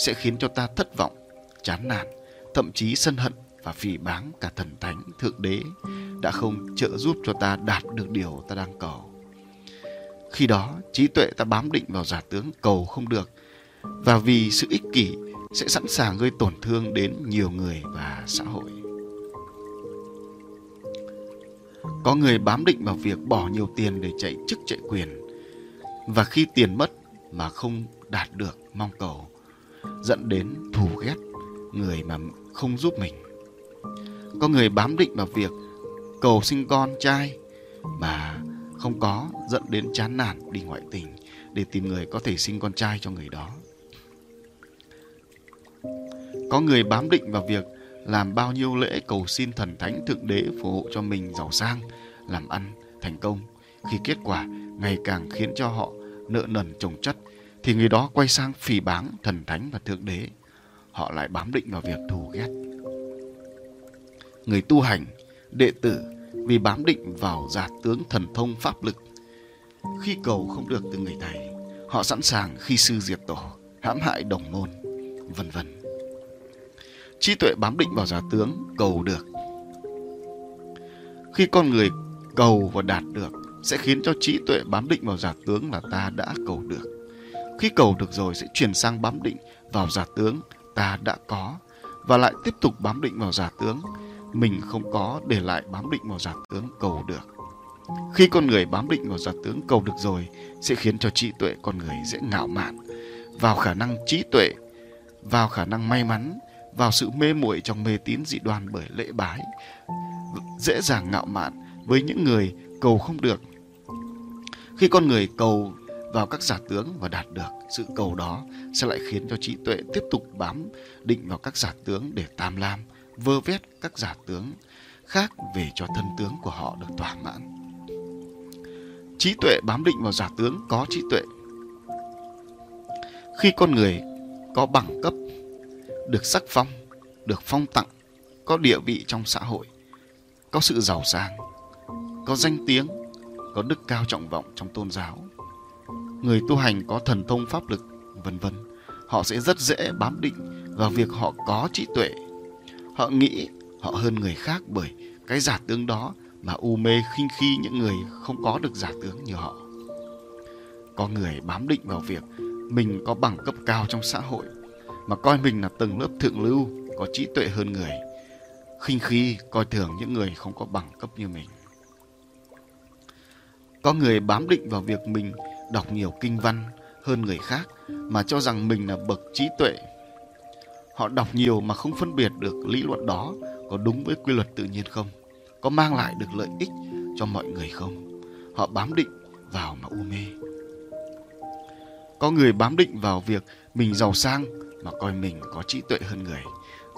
sẽ khiến cho ta thất vọng chán nản thậm chí sân hận và phỉ báng cả thần thánh thượng đế đã không trợ giúp cho ta đạt được điều ta đang cầu. Khi đó, trí tuệ ta bám định vào giả tướng cầu không được và vì sự ích kỷ sẽ sẵn sàng gây tổn thương đến nhiều người và xã hội. Có người bám định vào việc bỏ nhiều tiền để chạy chức chạy quyền, và khi tiền mất mà không đạt được mong cầu, dẫn đến thù ghét người mà không giúp mình. Có người bám định vào việc cầu sinh con trai mà không có, dẫn đến chán nản, đi ngoại tình để tìm người có thể sinh con trai cho người đó. Có người bám định vào việc làm bao nhiêu lễ cầu xin thần thánh thượng đế phù hộ cho mình giàu sang, làm ăn, thành công. Khi kết quả ngày càng khiến cho họ nợ nần chồng chất, thì người đó quay sang phỉ báng thần thánh và thượng đế. Họ lại bám định vào việc thù ghét. Người tu hành, đệ tử vì bám định vào giả tướng thần thông pháp lực. Khi cầu không được từ người thầy, họ sẵn sàng khi sư diệt tổ, hãm hại đồng môn, vân vân trí tuệ bám định vào giả tướng, cầu được. Khi con người cầu và đạt được, sẽ khiến cho trí tuệ bám định vào giả tướng là ta đã cầu được. Khi cầu được rồi sẽ chuyển sang bám định vào giả tướng ta đã có, và lại tiếp tục bám định vào giả tướng. Mình không có để lại bám định vào giả tướng cầu được. Khi con người bám định vào giả tướng cầu được rồi, sẽ khiến cho trí tuệ con người dễ ngạo mạn. Vào khả năng trí tuệ, vào khả năng may mắn vào sự mê muội trong mê tín dị đoan bởi lễ bái. Dễ dàng ngạo mạn với những người cầu không được. Khi con người cầu vào các giả tướng và đạt được sự cầu đó, sẽ lại khiến cho trí tuệ tiếp tục bám định vào các giả tướng để tam lam, vơ vét các giả tướng khác về cho thân tướng của họ được thỏa mãn. Trí tuệ bám định vào giả tướng có trí tuệ. Khi con người có bằng cấp được sắc phong, được phong tặng, có địa vị trong xã hội, có sự giàu sang, có danh tiếng, có đức cao trọng vọng trong tôn giáo. Người tu hành có thần thông pháp lực, vân vân, họ sẽ rất dễ bám định vào việc họ có trí tuệ. Họ nghĩ họ hơn người khác bởi cái giả tướng đó mà u mê khinh khi những người không có được giả tướng như họ. Có người bám định vào việc mình có bằng cấp cao trong xã hội mà coi mình là tầng lớp thượng lưu, có trí tuệ hơn người. Khinh khi coi thường những người không có bằng cấp như mình. Có người bám định vào việc mình đọc nhiều kinh văn hơn người khác mà cho rằng mình là bậc trí tuệ. Họ đọc nhiều mà không phân biệt được lý luận đó có đúng với quy luật tự nhiên không? Có mang lại được lợi ích cho mọi người không? Họ bám định vào mà u mê. Có người bám định vào việc mình giàu sang mà coi mình có trí tuệ hơn người,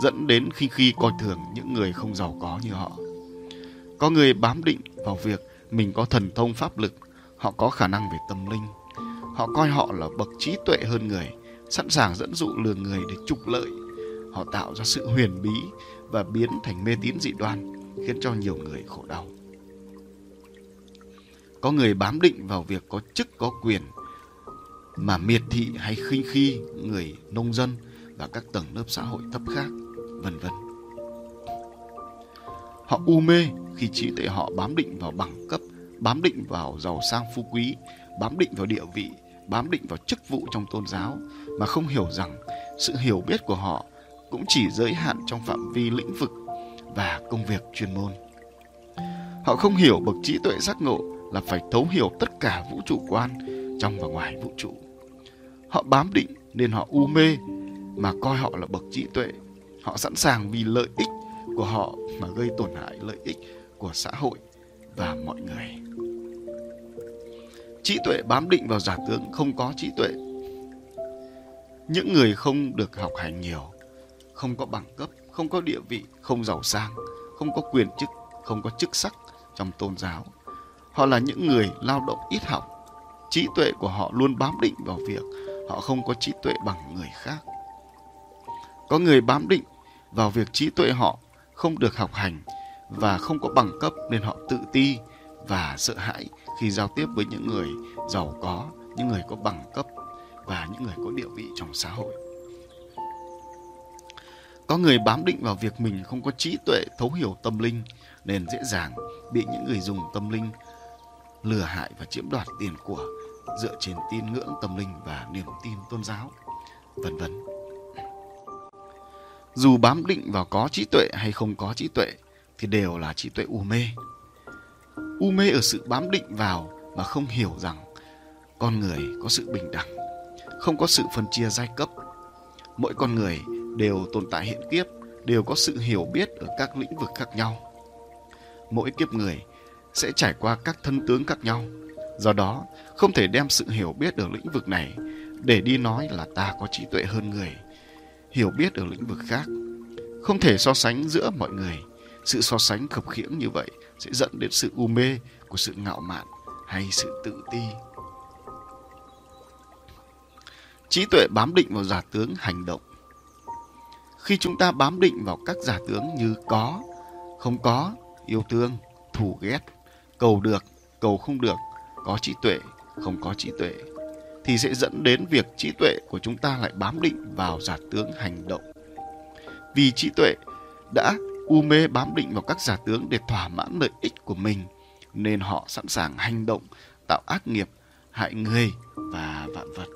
dẫn đến khi khi coi thường những người không giàu có như họ. Có người bám định vào việc mình có thần thông pháp lực, họ có khả năng về tâm linh. Họ coi họ là bậc trí tuệ hơn người, sẵn sàng dẫn dụ lừa người để trục lợi. Họ tạo ra sự huyền bí và biến thành mê tín dị đoan, khiến cho nhiều người khổ đau. Có người bám định vào việc có chức có quyền mà miệt thị hay khinh khi người nông dân và các tầng lớp xã hội thấp khác, vân vân. Họ u mê khi trí tuệ họ bám định vào bằng cấp, bám định vào giàu sang phú quý, bám định vào địa vị, bám định vào chức vụ trong tôn giáo mà không hiểu rằng sự hiểu biết của họ cũng chỉ giới hạn trong phạm vi lĩnh vực và công việc chuyên môn. Họ không hiểu bậc trí tuệ giác ngộ là phải thấu hiểu tất cả vũ trụ quan trong và ngoài vũ trụ. Họ bám định nên họ u mê mà coi họ là bậc trí tuệ. Họ sẵn sàng vì lợi ích của họ mà gây tổn hại lợi ích của xã hội và mọi người. Trí tuệ bám định vào giả tướng không có trí tuệ. Những người không được học hành nhiều, không có bằng cấp, không có địa vị, không giàu sang, không có quyền chức, không có chức sắc trong tôn giáo. Họ là những người lao động ít học. Trí tuệ của họ luôn bám định vào việc họ không có trí tuệ bằng người khác. Có người bám định vào việc trí tuệ họ không được học hành và không có bằng cấp nên họ tự ti và sợ hãi khi giao tiếp với những người giàu có, những người có bằng cấp và những người có địa vị trong xã hội. Có người bám định vào việc mình không có trí tuệ thấu hiểu tâm linh nên dễ dàng bị những người dùng tâm linh lừa hại và chiếm đoạt tiền của dựa trên tin ngưỡng tâm linh và niềm tin tôn giáo, vân vân. Dù bám định vào có trí tuệ hay không có trí tuệ thì đều là trí tuệ u mê. U mê ở sự bám định vào mà không hiểu rằng con người có sự bình đẳng, không có sự phân chia giai cấp. Mỗi con người đều tồn tại hiện kiếp, đều có sự hiểu biết ở các lĩnh vực khác nhau. Mỗi kiếp người sẽ trải qua các thân tướng khác nhau. Do đó, không thể đem sự hiểu biết ở lĩnh vực này để đi nói là ta có trí tuệ hơn người, hiểu biết ở lĩnh vực khác. Không thể so sánh giữa mọi người. Sự so sánh khập khiễng như vậy sẽ dẫn đến sự u mê của sự ngạo mạn hay sự tự ti. Trí tuệ bám định vào giả tướng hành động. Khi chúng ta bám định vào các giả tướng như có, không có, yêu thương, thù ghét, cầu được, cầu không được, có trí tuệ, không có trí tuệ, thì sẽ dẫn đến việc trí tuệ của chúng ta lại bám định vào giả tướng hành động. Vì trí tuệ đã u mê bám định vào các giả tướng để thỏa mãn lợi ích của mình, nên họ sẵn sàng hành động, tạo ác nghiệp, hại người và vạn vật.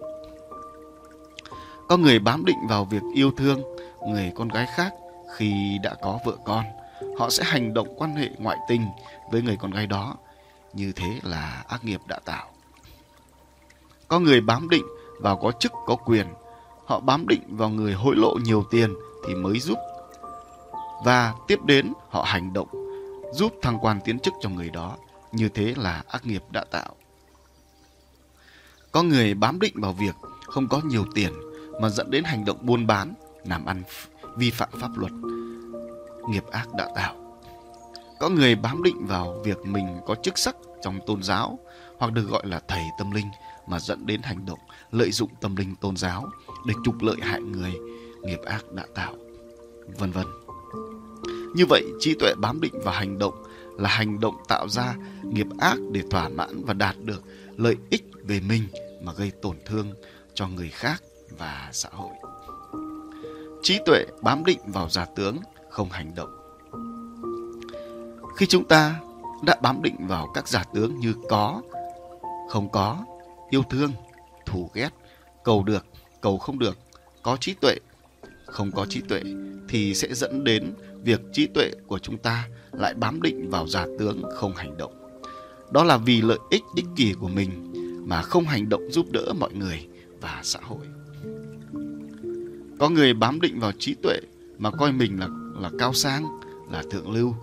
Có người bám định vào việc yêu thương người con gái khác khi đã có vợ con, họ sẽ hành động quan hệ ngoại tình với người con gái đó. Như thế là ác nghiệp đã tạo. Có người bám định vào có chức có quyền, họ bám định vào người hối lộ nhiều tiền thì mới giúp. Và tiếp đến họ hành động giúp thăng quan tiến chức cho người đó. Như thế là ác nghiệp đã tạo. Có người bám định vào việc không có nhiều tiền mà dẫn đến hành động buôn bán, làm ăn vi phạm pháp luật. Nghiệp ác đã tạo. Có người bám định vào việc mình có chức sắc trong tôn giáo hoặc được gọi là thầy tâm linh mà dẫn đến hành động lợi dụng tâm linh tôn giáo để trục lợi hại người, nghiệp ác đã tạo, vân vân. Như vậy, trí tuệ bám định vào hành động là hành động tạo ra nghiệp ác để thỏa mãn và đạt được lợi ích về mình mà gây tổn thương cho người khác và xã hội. Trí tuệ bám định vào giả tướng, không hành động. Khi chúng ta đã bám định vào các giả tướng như có, không có, yêu thương, thù ghét, cầu được, cầu không được, có trí tuệ, không có trí tuệ thì sẽ dẫn đến việc trí tuệ của chúng ta lại bám định vào giả tướng không hành động. Đó là vì lợi ích ích kỷ của mình mà không hành động giúp đỡ mọi người và xã hội. Có người bám định vào trí tuệ mà coi mình là là cao sang, là thượng lưu.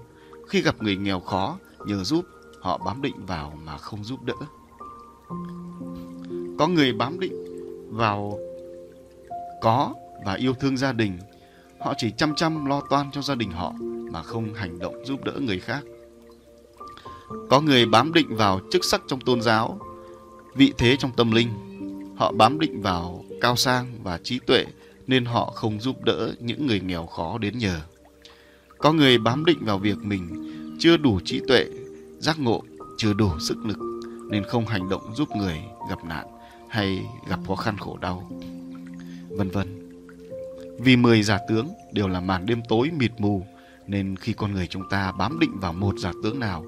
Khi gặp người nghèo khó nhờ giúp, họ bám định vào mà không giúp đỡ. Có người bám định vào có và yêu thương gia đình. Họ chỉ chăm chăm lo toan cho gia đình họ mà không hành động giúp đỡ người khác. Có người bám định vào chức sắc trong tôn giáo, vị thế trong tâm linh. Họ bám định vào cao sang và trí tuệ nên họ không giúp đỡ những người nghèo khó đến nhờ. Có người bám định vào việc mình chưa đủ trí tuệ, giác ngộ, chưa đủ sức lực nên không hành động giúp người gặp nạn hay gặp khó khăn khổ đau, vân vân. Vì mười giả tướng đều là màn đêm tối mịt mù nên khi con người chúng ta bám định vào một giả tướng nào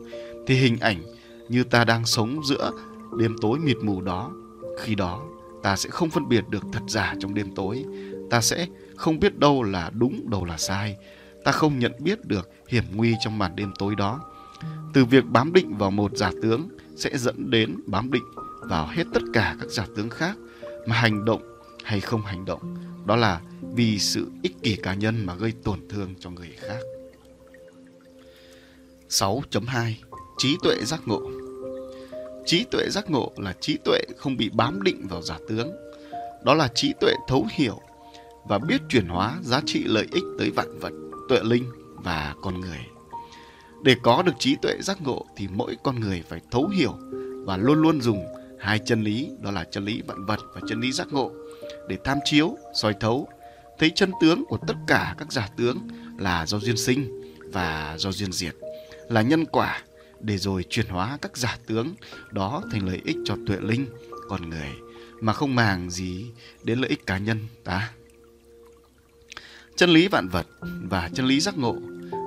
thì hình ảnh như ta đang sống giữa đêm tối mịt mù đó. Khi đó ta sẽ không phân biệt được thật giả trong đêm tối. Ta sẽ không biết đâu là đúng, đâu là sai. Ta không nhận biết được hiểm nguy trong màn đêm tối đó. Từ việc bám định vào một giả tướng sẽ dẫn đến bám định vào hết tất cả các giả tướng khác mà hành động hay không hành động. Đó là vì sự ích kỷ cá nhân mà gây tổn thương cho người khác. 6.2 Trí tuệ giác ngộ Trí tuệ giác ngộ là trí tuệ không bị bám định vào giả tướng. Đó là trí tuệ thấu hiểu và biết chuyển hóa giá trị lợi ích tới vạn vật, tuệ linh và con người. Để có được trí tuệ giác ngộ thì mỗi con người phải thấu hiểu và luôn luôn dùng hai chân lý đó là chân lý vạn vật và chân lý giác ngộ để tham chiếu, soi thấu, thấy chân tướng của tất cả các giả tướng là do duyên sinh và do duyên diệt, là nhân quả để rồi chuyển hóa các giả tướng đó thành lợi ích cho tuệ linh, con người mà không màng gì đến lợi ích cá nhân ta. Chân lý vạn vật và chân lý giác ngộ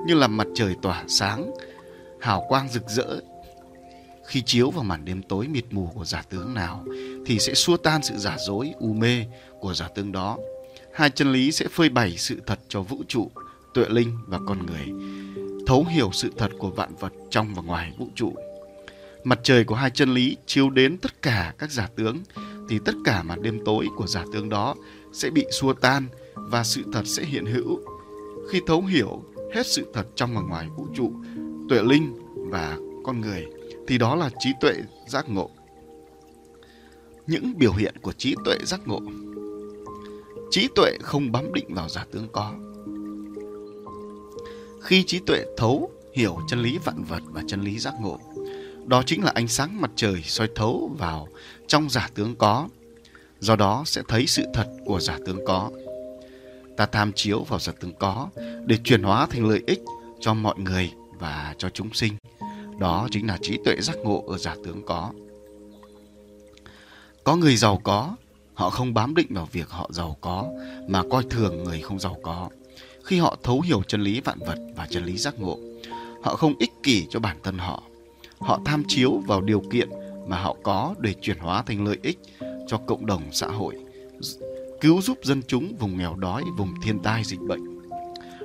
như là mặt trời tỏa sáng, hào quang rực rỡ. Khi chiếu vào màn đêm tối mịt mù của giả tướng nào thì sẽ xua tan sự giả dối u mê của giả tướng đó. Hai chân lý sẽ phơi bày sự thật cho vũ trụ tuệ linh và con người thấu hiểu sự thật của vạn vật trong và ngoài vũ trụ. Mặt trời của hai chân lý chiếu đến tất cả các giả tướng thì tất cả màn đêm tối của giả tướng đó sẽ bị xua tan và sự thật sẽ hiện hữu. Khi thấu hiểu hết sự thật trong và ngoài vũ trụ, tuệ linh và con người, thì đó là trí tuệ giác ngộ. Những biểu hiện của trí tuệ giác ngộ. Trí tuệ không bám định vào giả tướng có. Khi trí tuệ thấu hiểu chân lý vạn vật và chân lý giác ngộ, đó chính là ánh sáng mặt trời soi thấu vào trong giả tướng có. Do đó sẽ thấy sự thật của giả tướng có ta tham chiếu vào giả từng có để chuyển hóa thành lợi ích cho mọi người và cho chúng sinh. Đó chính là trí tuệ giác ngộ ở giả tướng có. Có người giàu có, họ không bám định vào việc họ giàu có, mà coi thường người không giàu có. Khi họ thấu hiểu chân lý vạn vật và chân lý giác ngộ, họ không ích kỷ cho bản thân họ. Họ tham chiếu vào điều kiện mà họ có để chuyển hóa thành lợi ích cho cộng đồng xã hội cứu giúp dân chúng vùng nghèo đói, vùng thiên tai dịch bệnh.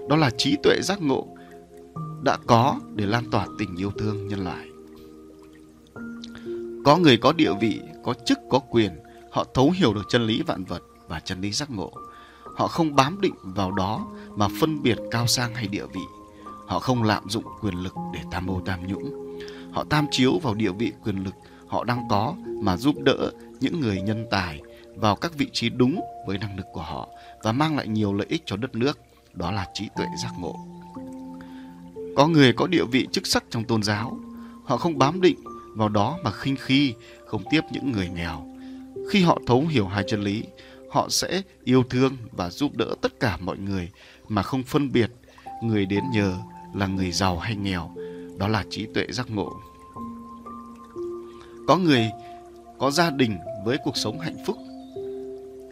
Đó là trí tuệ giác ngộ đã có để lan tỏa tình yêu thương nhân loại. Có người có địa vị, có chức, có quyền, họ thấu hiểu được chân lý vạn vật và chân lý giác ngộ. Họ không bám định vào đó mà phân biệt cao sang hay địa vị. Họ không lạm dụng quyền lực để tham ô tham nhũng. Họ tham chiếu vào địa vị quyền lực họ đang có mà giúp đỡ những người nhân tài vào các vị trí đúng với năng lực của họ và mang lại nhiều lợi ích cho đất nước, đó là trí tuệ giác ngộ. Có người có địa vị chức sắc trong tôn giáo, họ không bám định vào đó mà khinh khi không tiếp những người nghèo. Khi họ thấu hiểu hai chân lý, họ sẽ yêu thương và giúp đỡ tất cả mọi người mà không phân biệt người đến nhờ là người giàu hay nghèo, đó là trí tuệ giác ngộ. Có người có gia đình với cuộc sống hạnh phúc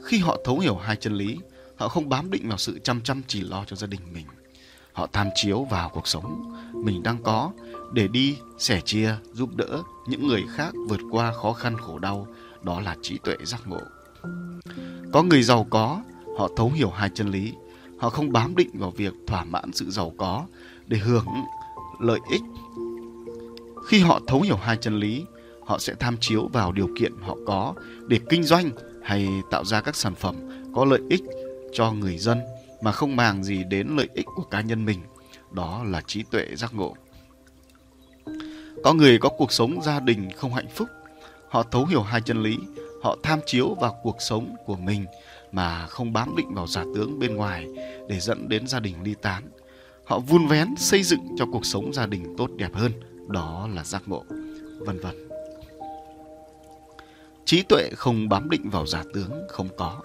khi họ thấu hiểu hai chân lý, họ không bám định vào sự chăm chăm chỉ lo cho gia đình mình. Họ tham chiếu vào cuộc sống mình đang có để đi sẻ chia, giúp đỡ những người khác vượt qua khó khăn khổ đau, đó là trí tuệ giác ngộ. Có người giàu có, họ thấu hiểu hai chân lý. Họ không bám định vào việc thỏa mãn sự giàu có để hưởng lợi ích. Khi họ thấu hiểu hai chân lý, họ sẽ tham chiếu vào điều kiện họ có để kinh doanh hay tạo ra các sản phẩm có lợi ích cho người dân mà không màng gì đến lợi ích của cá nhân mình, đó là trí tuệ giác ngộ. Có người có cuộc sống gia đình không hạnh phúc, họ thấu hiểu hai chân lý, họ tham chiếu vào cuộc sống của mình mà không bám định vào giả tướng bên ngoài để dẫn đến gia đình ly tán. Họ vun vén xây dựng cho cuộc sống gia đình tốt đẹp hơn, đó là giác ngộ, vân vân trí tuệ không bám định vào giả tướng, không có.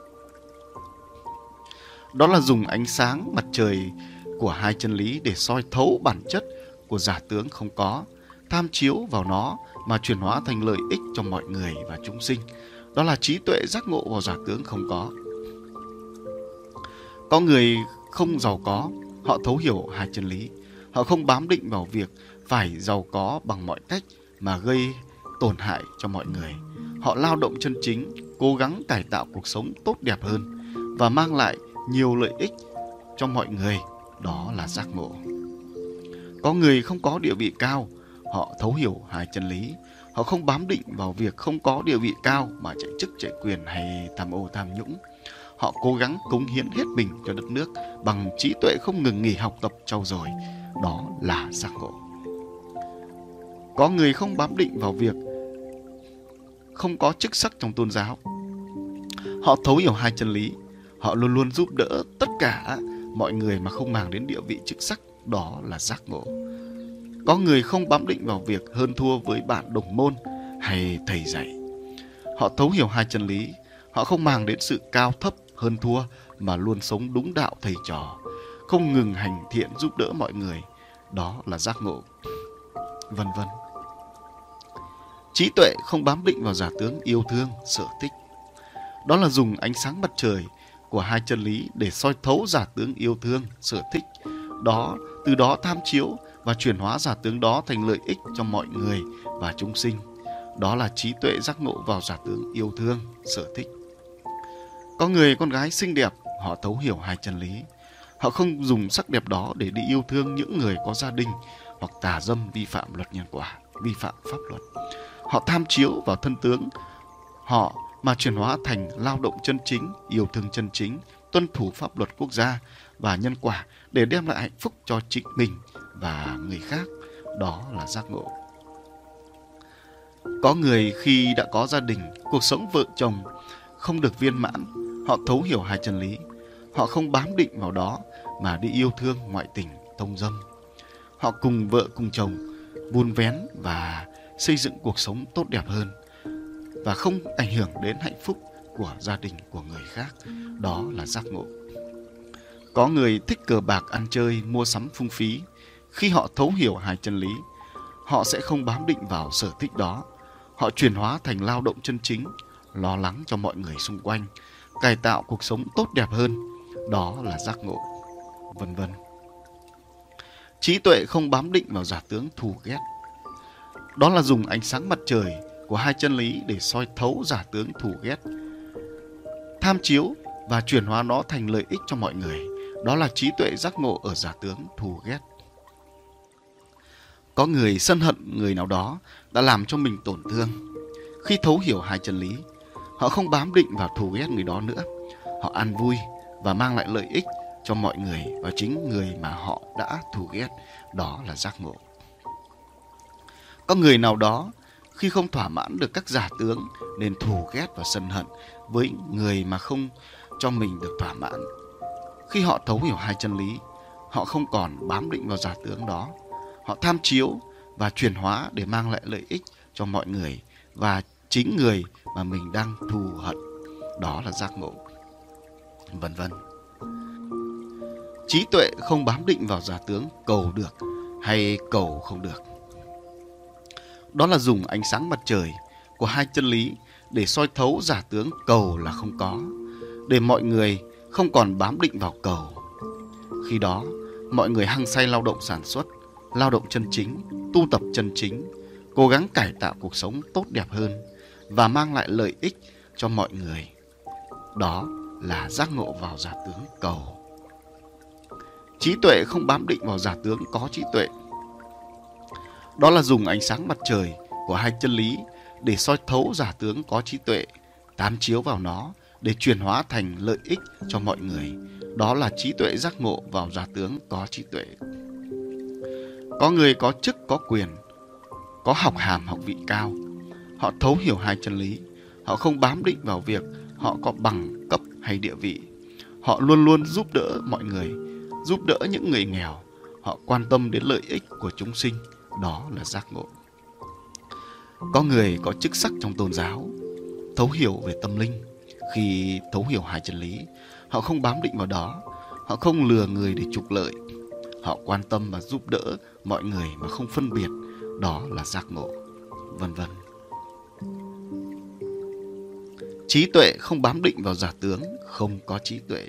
Đó là dùng ánh sáng mặt trời của hai chân lý để soi thấu bản chất của giả tướng không có, tham chiếu vào nó mà chuyển hóa thành lợi ích cho mọi người và chúng sinh. Đó là trí tuệ giác ngộ vào giả tướng không có. Có người không giàu có, họ thấu hiểu hai chân lý. Họ không bám định vào việc phải giàu có bằng mọi cách mà gây tổn hại cho mọi người họ lao động chân chính, cố gắng cải tạo cuộc sống tốt đẹp hơn và mang lại nhiều lợi ích cho mọi người. Đó là giác ngộ. Có người không có địa vị cao, họ thấu hiểu hai chân lý. Họ không bám định vào việc không có địa vị cao mà chạy chức, chạy quyền hay tham ô, tham nhũng. Họ cố gắng cống hiến hết mình cho đất nước bằng trí tuệ không ngừng nghỉ học tập trau dồi. Đó là giác ngộ. Có người không bám định vào việc không có chức sắc trong tôn giáo. Họ thấu hiểu hai chân lý. Họ luôn luôn giúp đỡ tất cả mọi người mà không màng đến địa vị chức sắc, đó là giác ngộ. Có người không bám định vào việc hơn thua với bạn đồng môn hay thầy dạy. Họ thấu hiểu hai chân lý. Họ không màng đến sự cao thấp, hơn thua mà luôn sống đúng đạo thầy trò, không ngừng hành thiện giúp đỡ mọi người. Đó là giác ngộ. Vân vân trí tuệ không bám định vào giả tướng yêu thương sở thích đó là dùng ánh sáng mặt trời của hai chân lý để soi thấu giả tướng yêu thương sở thích đó từ đó tham chiếu và chuyển hóa giả tướng đó thành lợi ích cho mọi người và chúng sinh. Đó là trí tuệ giác ngộ vào giả tướng yêu thương, sở thích. Có người con gái xinh đẹp, họ thấu hiểu hai chân lý. Họ không dùng sắc đẹp đó để đi yêu thương những người có gia đình hoặc tà dâm vi phạm luật nhân quả, vi phạm pháp luật. Họ tham chiếu vào thân tướng họ mà chuyển hóa thành lao động chân chính, yêu thương chân chính, tuân thủ pháp luật quốc gia và nhân quả để đem lại hạnh phúc cho chính mình và người khác. Đó là giác ngộ. Có người khi đã có gia đình, cuộc sống vợ chồng không được viên mãn, họ thấu hiểu hai chân lý. Họ không bám định vào đó mà đi yêu thương ngoại tình, thông dâm. Họ cùng vợ cùng chồng vun vén và xây dựng cuộc sống tốt đẹp hơn và không ảnh hưởng đến hạnh phúc của gia đình của người khác. Đó là giác ngộ. Có người thích cờ bạc ăn chơi, mua sắm phung phí. Khi họ thấu hiểu hai chân lý, họ sẽ không bám định vào sở thích đó. Họ chuyển hóa thành lao động chân chính, lo lắng cho mọi người xung quanh, cải tạo cuộc sống tốt đẹp hơn. Đó là giác ngộ, vân vân. Trí tuệ không bám định vào giả tướng thù ghét. Đó là dùng ánh sáng mặt trời của hai chân lý để soi thấu giả tướng thù ghét. Tham chiếu và chuyển hóa nó thành lợi ích cho mọi người. Đó là trí tuệ giác ngộ ở giả tướng thù ghét. Có người sân hận người nào đó đã làm cho mình tổn thương. Khi thấu hiểu hai chân lý, họ không bám định vào thù ghét người đó nữa. Họ an vui và mang lại lợi ích cho mọi người và chính người mà họ đã thù ghét. Đó là giác ngộ. Có người nào đó khi không thỏa mãn được các giả tướng nên thù ghét và sân hận với người mà không cho mình được thỏa mãn. Khi họ thấu hiểu hai chân lý, họ không còn bám định vào giả tướng đó. Họ tham chiếu và chuyển hóa để mang lại lợi ích cho mọi người và chính người mà mình đang thù hận. Đó là giác ngộ. Vân vân. Trí tuệ không bám định vào giả tướng cầu được hay cầu không được đó là dùng ánh sáng mặt trời của hai chân lý để soi thấu giả tướng cầu là không có, để mọi người không còn bám định vào cầu. Khi đó, mọi người hăng say lao động sản xuất, lao động chân chính, tu tập chân chính, cố gắng cải tạo cuộc sống tốt đẹp hơn và mang lại lợi ích cho mọi người. Đó là giác ngộ vào giả tướng cầu. Trí tuệ không bám định vào giả tướng có trí tuệ đó là dùng ánh sáng mặt trời của hai chân lý để soi thấu giả tướng có trí tuệ, tám chiếu vào nó để chuyển hóa thành lợi ích cho mọi người. Đó là trí tuệ giác ngộ vào giả tướng có trí tuệ. Có người có chức có quyền, có học hàm học vị cao. Họ thấu hiểu hai chân lý. Họ không bám định vào việc họ có bằng cấp hay địa vị. Họ luôn luôn giúp đỡ mọi người, giúp đỡ những người nghèo. Họ quan tâm đến lợi ích của chúng sinh đó là giác ngộ. Có người có chức sắc trong tôn giáo, thấu hiểu về tâm linh. Khi thấu hiểu hai chân lý, họ không bám định vào đó. Họ không lừa người để trục lợi. Họ quan tâm và giúp đỡ mọi người mà không phân biệt. Đó là giác ngộ, vân vân. Trí tuệ không bám định vào giả tướng, không có trí tuệ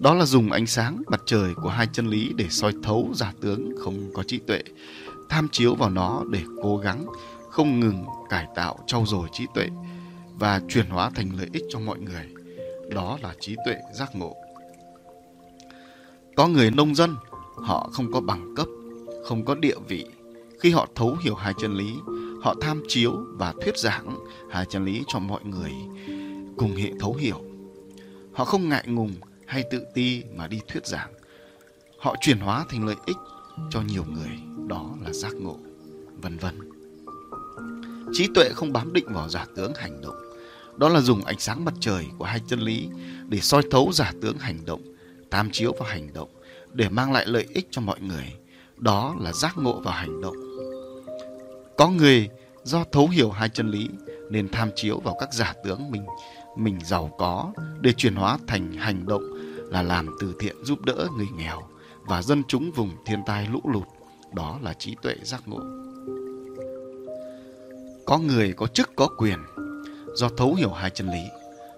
đó là dùng ánh sáng mặt trời của hai chân lý để soi thấu giả tướng không có trí tuệ, tham chiếu vào nó để cố gắng không ngừng cải tạo trau dồi trí tuệ và chuyển hóa thành lợi ích cho mọi người. Đó là trí tuệ giác ngộ. Có người nông dân, họ không có bằng cấp, không có địa vị. Khi họ thấu hiểu hai chân lý, họ tham chiếu và thuyết giảng hai chân lý cho mọi người cùng hệ thấu hiểu. Họ không ngại ngùng hay tự ti mà đi thuyết giảng. Họ chuyển hóa thành lợi ích cho nhiều người, đó là giác ngộ, vân vân. Trí tuệ không bám định vào giả tướng hành động, đó là dùng ánh sáng mặt trời của hai chân lý để soi thấu giả tướng hành động, tam chiếu vào hành động để mang lại lợi ích cho mọi người, đó là giác ngộ vào hành động. Có người do thấu hiểu hai chân lý nên tham chiếu vào các giả tướng mình mình giàu có để chuyển hóa thành hành động là làm từ thiện giúp đỡ người nghèo và dân chúng vùng thiên tai lũ lụt. Đó là trí tuệ giác ngộ. Có người có chức có quyền do thấu hiểu hai chân lý.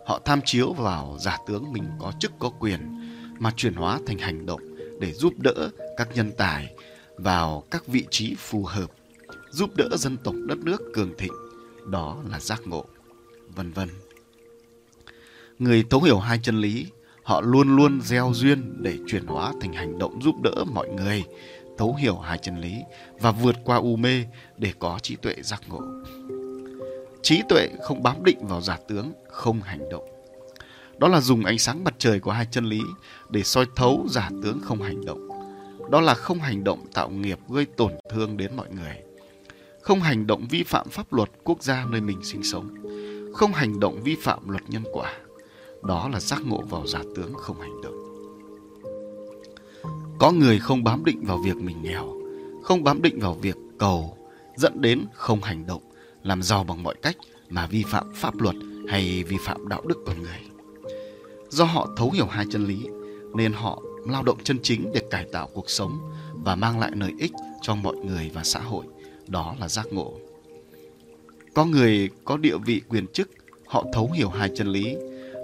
Họ tham chiếu vào giả tướng mình có chức có quyền mà chuyển hóa thành hành động để giúp đỡ các nhân tài vào các vị trí phù hợp, giúp đỡ dân tộc đất nước cường thịnh, đó là giác ngộ, vân vân. Người thấu hiểu hai chân lý, họ luôn luôn gieo duyên để chuyển hóa thành hành động giúp đỡ mọi người thấu hiểu hai chân lý và vượt qua u mê để có trí tuệ giác ngộ. Trí tuệ không bám định vào giả tướng, không hành động. Đó là dùng ánh sáng mặt trời của hai chân lý để soi thấu giả tướng không hành động. Đó là không hành động tạo nghiệp gây tổn thương đến mọi người. Không hành động vi phạm pháp luật quốc gia nơi mình sinh sống. Không hành động vi phạm luật nhân quả. Đó là giác ngộ vào giả tướng không hành động. Có người không bám định vào việc mình nghèo, không bám định vào việc cầu, dẫn đến không hành động, làm giàu bằng mọi cách mà vi phạm pháp luật hay vi phạm đạo đức con người. Do họ thấu hiểu hai chân lý nên họ lao động chân chính để cải tạo cuộc sống và mang lại lợi ích cho mọi người và xã hội. Đó là giác ngộ. Có người có địa vị quyền chức, họ thấu hiểu hai chân lý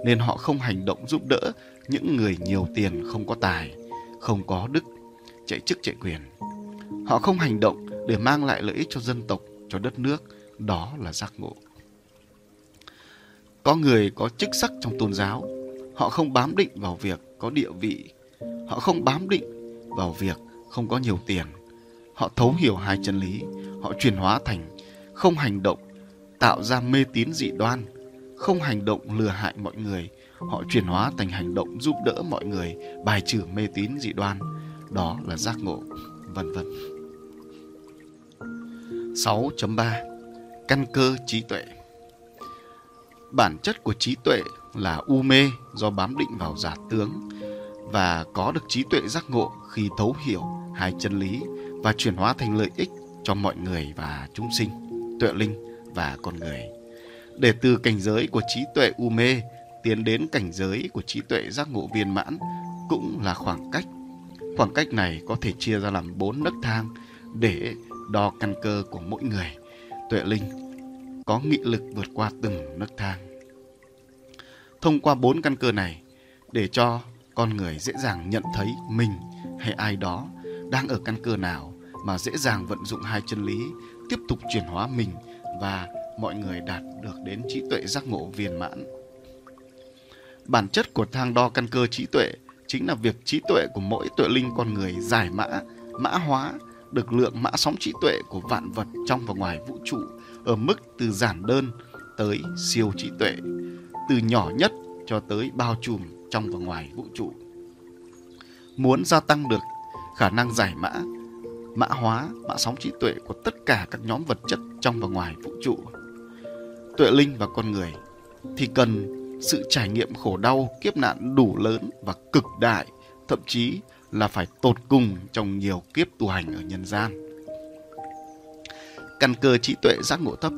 nên họ không hành động giúp đỡ những người nhiều tiền không có tài, không có đức, chạy chức chạy quyền. Họ không hành động để mang lại lợi ích cho dân tộc, cho đất nước, đó là giác ngộ. Có người có chức sắc trong tôn giáo, họ không bám định vào việc có địa vị, họ không bám định vào việc không có nhiều tiền. Họ thấu hiểu hai chân lý, họ chuyển hóa thành không hành động, tạo ra mê tín dị đoan, không hành động lừa hại mọi người, họ chuyển hóa thành hành động giúp đỡ mọi người bài trừ mê tín dị đoan, đó là giác ngộ, vân vân. 6.3 Căn cơ trí tuệ Bản chất của trí tuệ là u mê do bám định vào giả tướng và có được trí tuệ giác ngộ khi thấu hiểu hai chân lý và chuyển hóa thành lợi ích cho mọi người và chúng sinh, tuệ linh và con người. Để từ cảnh giới của trí tuệ u mê tiến đến cảnh giới của trí tuệ giác ngộ viên mãn cũng là khoảng cách. Khoảng cách này có thể chia ra làm bốn nấc thang để đo căn cơ của mỗi người. Tuệ linh có nghị lực vượt qua từng nấc thang. Thông qua bốn căn cơ này, để cho con người dễ dàng nhận thấy mình hay ai đó đang ở căn cơ nào mà dễ dàng vận dụng hai chân lý tiếp tục chuyển hóa mình và mọi người đạt được đến trí tuệ giác ngộ viên mãn. Bản chất của thang đo căn cơ trí tuệ chính là việc trí tuệ của mỗi tuệ linh con người giải mã, mã hóa được lượng mã sóng trí tuệ của vạn vật trong và ngoài vũ trụ ở mức từ giản đơn tới siêu trí tuệ, từ nhỏ nhất cho tới bao trùm trong và ngoài vũ trụ. Muốn gia tăng được khả năng giải mã, mã hóa, mã sóng trí tuệ của tất cả các nhóm vật chất trong và ngoài vũ trụ, tuệ linh và con người thì cần sự trải nghiệm khổ đau kiếp nạn đủ lớn và cực đại, thậm chí là phải tột cùng trong nhiều kiếp tu hành ở nhân gian. Căn cơ trí tuệ giác ngộ thấp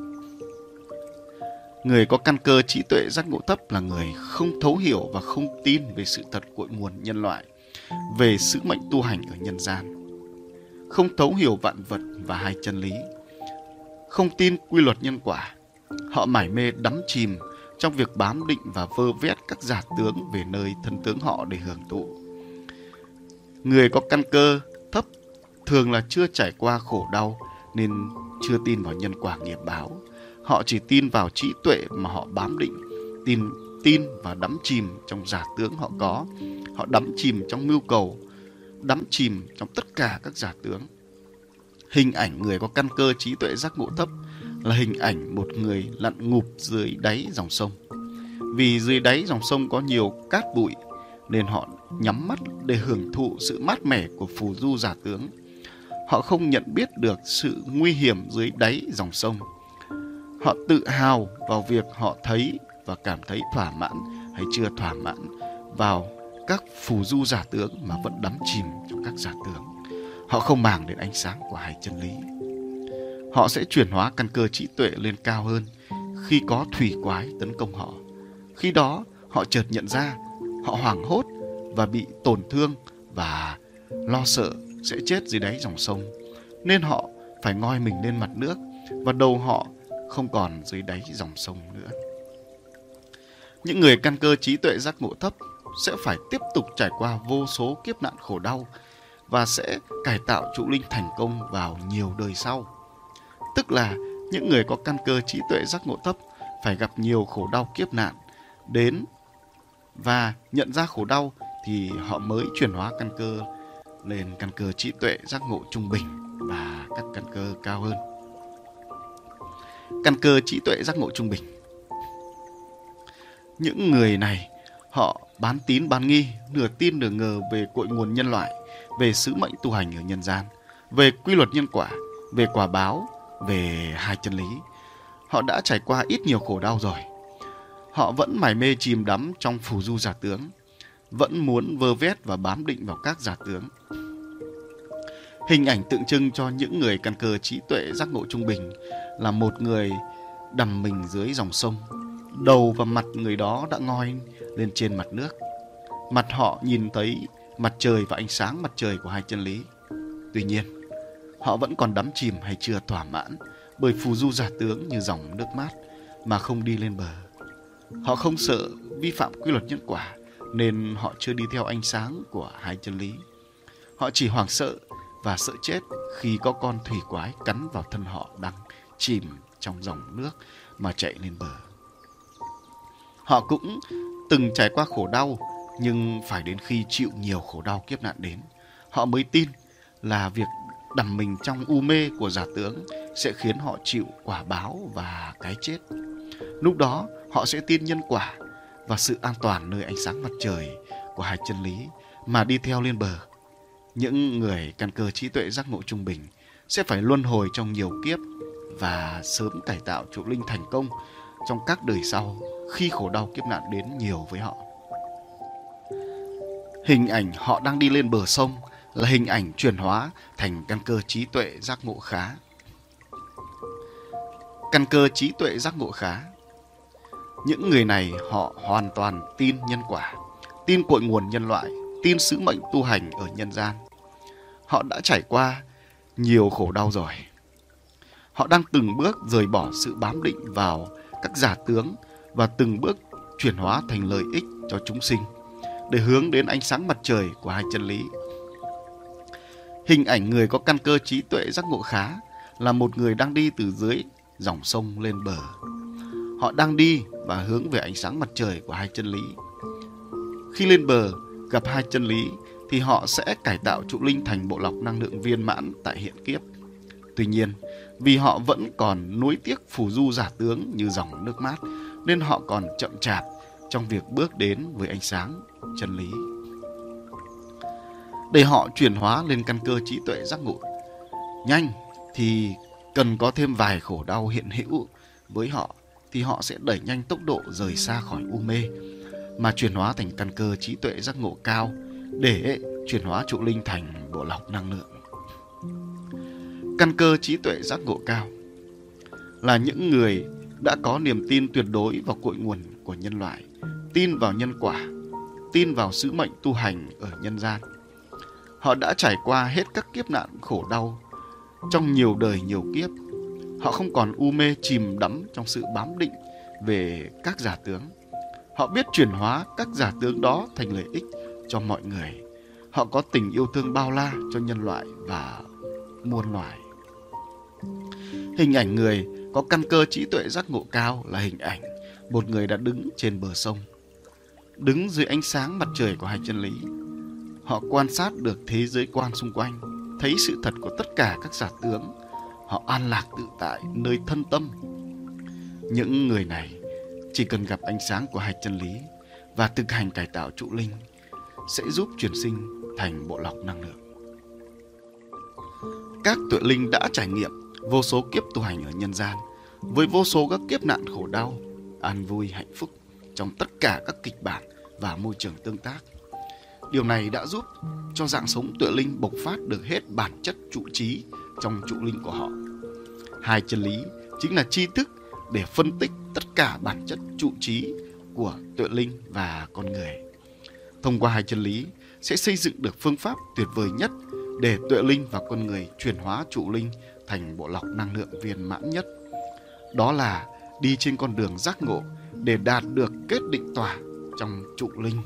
Người có căn cơ trí tuệ giác ngộ thấp là người không thấu hiểu và không tin về sự thật cội nguồn nhân loại, về sứ mệnh tu hành ở nhân gian. Không thấu hiểu vạn vật và hai chân lý. Không tin quy luật nhân quả. Họ mải mê đắm chìm trong việc bám định và vơ vét các giả tướng về nơi thân tướng họ để hưởng thụ. Người có căn cơ thấp thường là chưa trải qua khổ đau nên chưa tin vào nhân quả nghiệp báo. Họ chỉ tin vào trí tuệ mà họ bám định, tin tin và đắm chìm trong giả tướng họ có. Họ đắm chìm trong mưu cầu, đắm chìm trong tất cả các giả tướng. Hình ảnh người có căn cơ trí tuệ giác ngộ thấp là hình ảnh một người lặn ngụp dưới đáy dòng sông. Vì dưới đáy dòng sông có nhiều cát bụi, nên họ nhắm mắt để hưởng thụ sự mát mẻ của phù du giả tướng. Họ không nhận biết được sự nguy hiểm dưới đáy dòng sông. Họ tự hào vào việc họ thấy và cảm thấy thỏa mãn hay chưa thỏa mãn vào các phù du giả tướng mà vẫn đắm chìm trong các giả tướng. Họ không màng đến ánh sáng của hai chân lý họ sẽ chuyển hóa căn cơ trí tuệ lên cao hơn khi có thủy quái tấn công họ. Khi đó, họ chợt nhận ra họ hoảng hốt và bị tổn thương và lo sợ sẽ chết dưới đáy dòng sông. Nên họ phải ngoi mình lên mặt nước và đầu họ không còn dưới đáy dòng sông nữa. Những người căn cơ trí tuệ giác ngộ thấp sẽ phải tiếp tục trải qua vô số kiếp nạn khổ đau và sẽ cải tạo trụ linh thành công vào nhiều đời sau. Tức là những người có căn cơ trí tuệ giác ngộ thấp phải gặp nhiều khổ đau kiếp nạn đến và nhận ra khổ đau thì họ mới chuyển hóa căn cơ lên căn cơ trí tuệ giác ngộ trung bình và các căn cơ cao hơn. Căn cơ trí tuệ giác ngộ trung bình. Những người này họ bán tín bán nghi, nửa tin nửa ngờ về cội nguồn nhân loại, về sứ mệnh tu hành ở nhân gian, về quy luật nhân quả, về quả báo, về hai chân lý. Họ đã trải qua ít nhiều khổ đau rồi. Họ vẫn mải mê chìm đắm trong phù du giả tướng, vẫn muốn vơ vét và bám định vào các giả tướng. Hình ảnh tượng trưng cho những người căn cơ trí tuệ giác ngộ trung bình là một người đầm mình dưới dòng sông. Đầu và mặt người đó đã ngoi lên trên mặt nước. Mặt họ nhìn thấy mặt trời và ánh sáng mặt trời của hai chân lý. Tuy nhiên, họ vẫn còn đắm chìm hay chưa thỏa mãn bởi phù du giả tướng như dòng nước mát mà không đi lên bờ. Họ không sợ vi phạm quy luật nhân quả nên họ chưa đi theo ánh sáng của hai chân lý. Họ chỉ hoảng sợ và sợ chết khi có con thủy quái cắn vào thân họ đang chìm trong dòng nước mà chạy lên bờ. Họ cũng từng trải qua khổ đau nhưng phải đến khi chịu nhiều khổ đau kiếp nạn đến, họ mới tin là việc đắm mình trong u mê của giả tướng sẽ khiến họ chịu quả báo và cái chết. Lúc đó, họ sẽ tin nhân quả và sự an toàn nơi ánh sáng mặt trời của hai chân lý mà đi theo lên bờ. Những người căn cơ trí tuệ giác ngộ trung bình sẽ phải luân hồi trong nhiều kiếp và sớm cải tạo trụ linh thành công trong các đời sau khi khổ đau kiếp nạn đến nhiều với họ. Hình ảnh họ đang đi lên bờ sông là hình ảnh chuyển hóa thành căn cơ trí tuệ giác ngộ khá. Căn cơ trí tuệ giác ngộ khá. Những người này họ hoàn toàn tin nhân quả, tin cội nguồn nhân loại, tin sứ mệnh tu hành ở nhân gian. Họ đã trải qua nhiều khổ đau rồi. Họ đang từng bước rời bỏ sự bám định vào các giả tướng và từng bước chuyển hóa thành lợi ích cho chúng sinh để hướng đến ánh sáng mặt trời của hai chân lý. Hình ảnh người có căn cơ trí tuệ giác ngộ khá là một người đang đi từ dưới dòng sông lên bờ. Họ đang đi và hướng về ánh sáng mặt trời của hai chân lý. Khi lên bờ gặp hai chân lý thì họ sẽ cải tạo trụ linh thành bộ lọc năng lượng viên mãn tại hiện kiếp. Tuy nhiên, vì họ vẫn còn nuối tiếc phù du giả tướng như dòng nước mát nên họ còn chậm chạp trong việc bước đến với ánh sáng chân lý để họ chuyển hóa lên căn cơ trí tuệ giác ngộ. Nhanh thì cần có thêm vài khổ đau hiện hữu với họ, thì họ sẽ đẩy nhanh tốc độ rời xa khỏi u mê, mà chuyển hóa thành căn cơ trí tuệ giác ngộ cao để chuyển hóa trụ linh thành bộ lọc năng lượng. Căn cơ trí tuệ giác ngộ cao là những người đã có niềm tin tuyệt đối vào cội nguồn của nhân loại, tin vào nhân quả, tin vào sứ mệnh tu hành ở nhân gian họ đã trải qua hết các kiếp nạn khổ đau. Trong nhiều đời nhiều kiếp, họ không còn u mê chìm đắm trong sự bám định về các giả tướng. Họ biết chuyển hóa các giả tướng đó thành lợi ích cho mọi người. Họ có tình yêu thương bao la cho nhân loại và muôn loài. Hình ảnh người có căn cơ trí tuệ giác ngộ cao là hình ảnh một người đã đứng trên bờ sông, đứng dưới ánh sáng mặt trời của hai chân lý họ quan sát được thế giới quan xung quanh, thấy sự thật của tất cả các giả tướng. Họ an lạc tự tại nơi thân tâm. Những người này chỉ cần gặp ánh sáng của hai chân lý và thực hành cải tạo trụ linh sẽ giúp chuyển sinh thành bộ lọc năng lượng. Các tuệ linh đã trải nghiệm vô số kiếp tu hành ở nhân gian với vô số các kiếp nạn khổ đau, an vui, hạnh phúc trong tất cả các kịch bản và môi trường tương tác. Điều này đã giúp cho dạng sống tuệ linh bộc phát được hết bản chất trụ trí trong trụ linh của họ. Hai chân lý chính là tri thức để phân tích tất cả bản chất trụ trí của tuệ linh và con người. Thông qua hai chân lý sẽ xây dựng được phương pháp tuyệt vời nhất để tuệ linh và con người chuyển hóa trụ linh thành bộ lọc năng lượng viên mãn nhất. Đó là đi trên con đường giác ngộ để đạt được kết định tỏa trong trụ linh.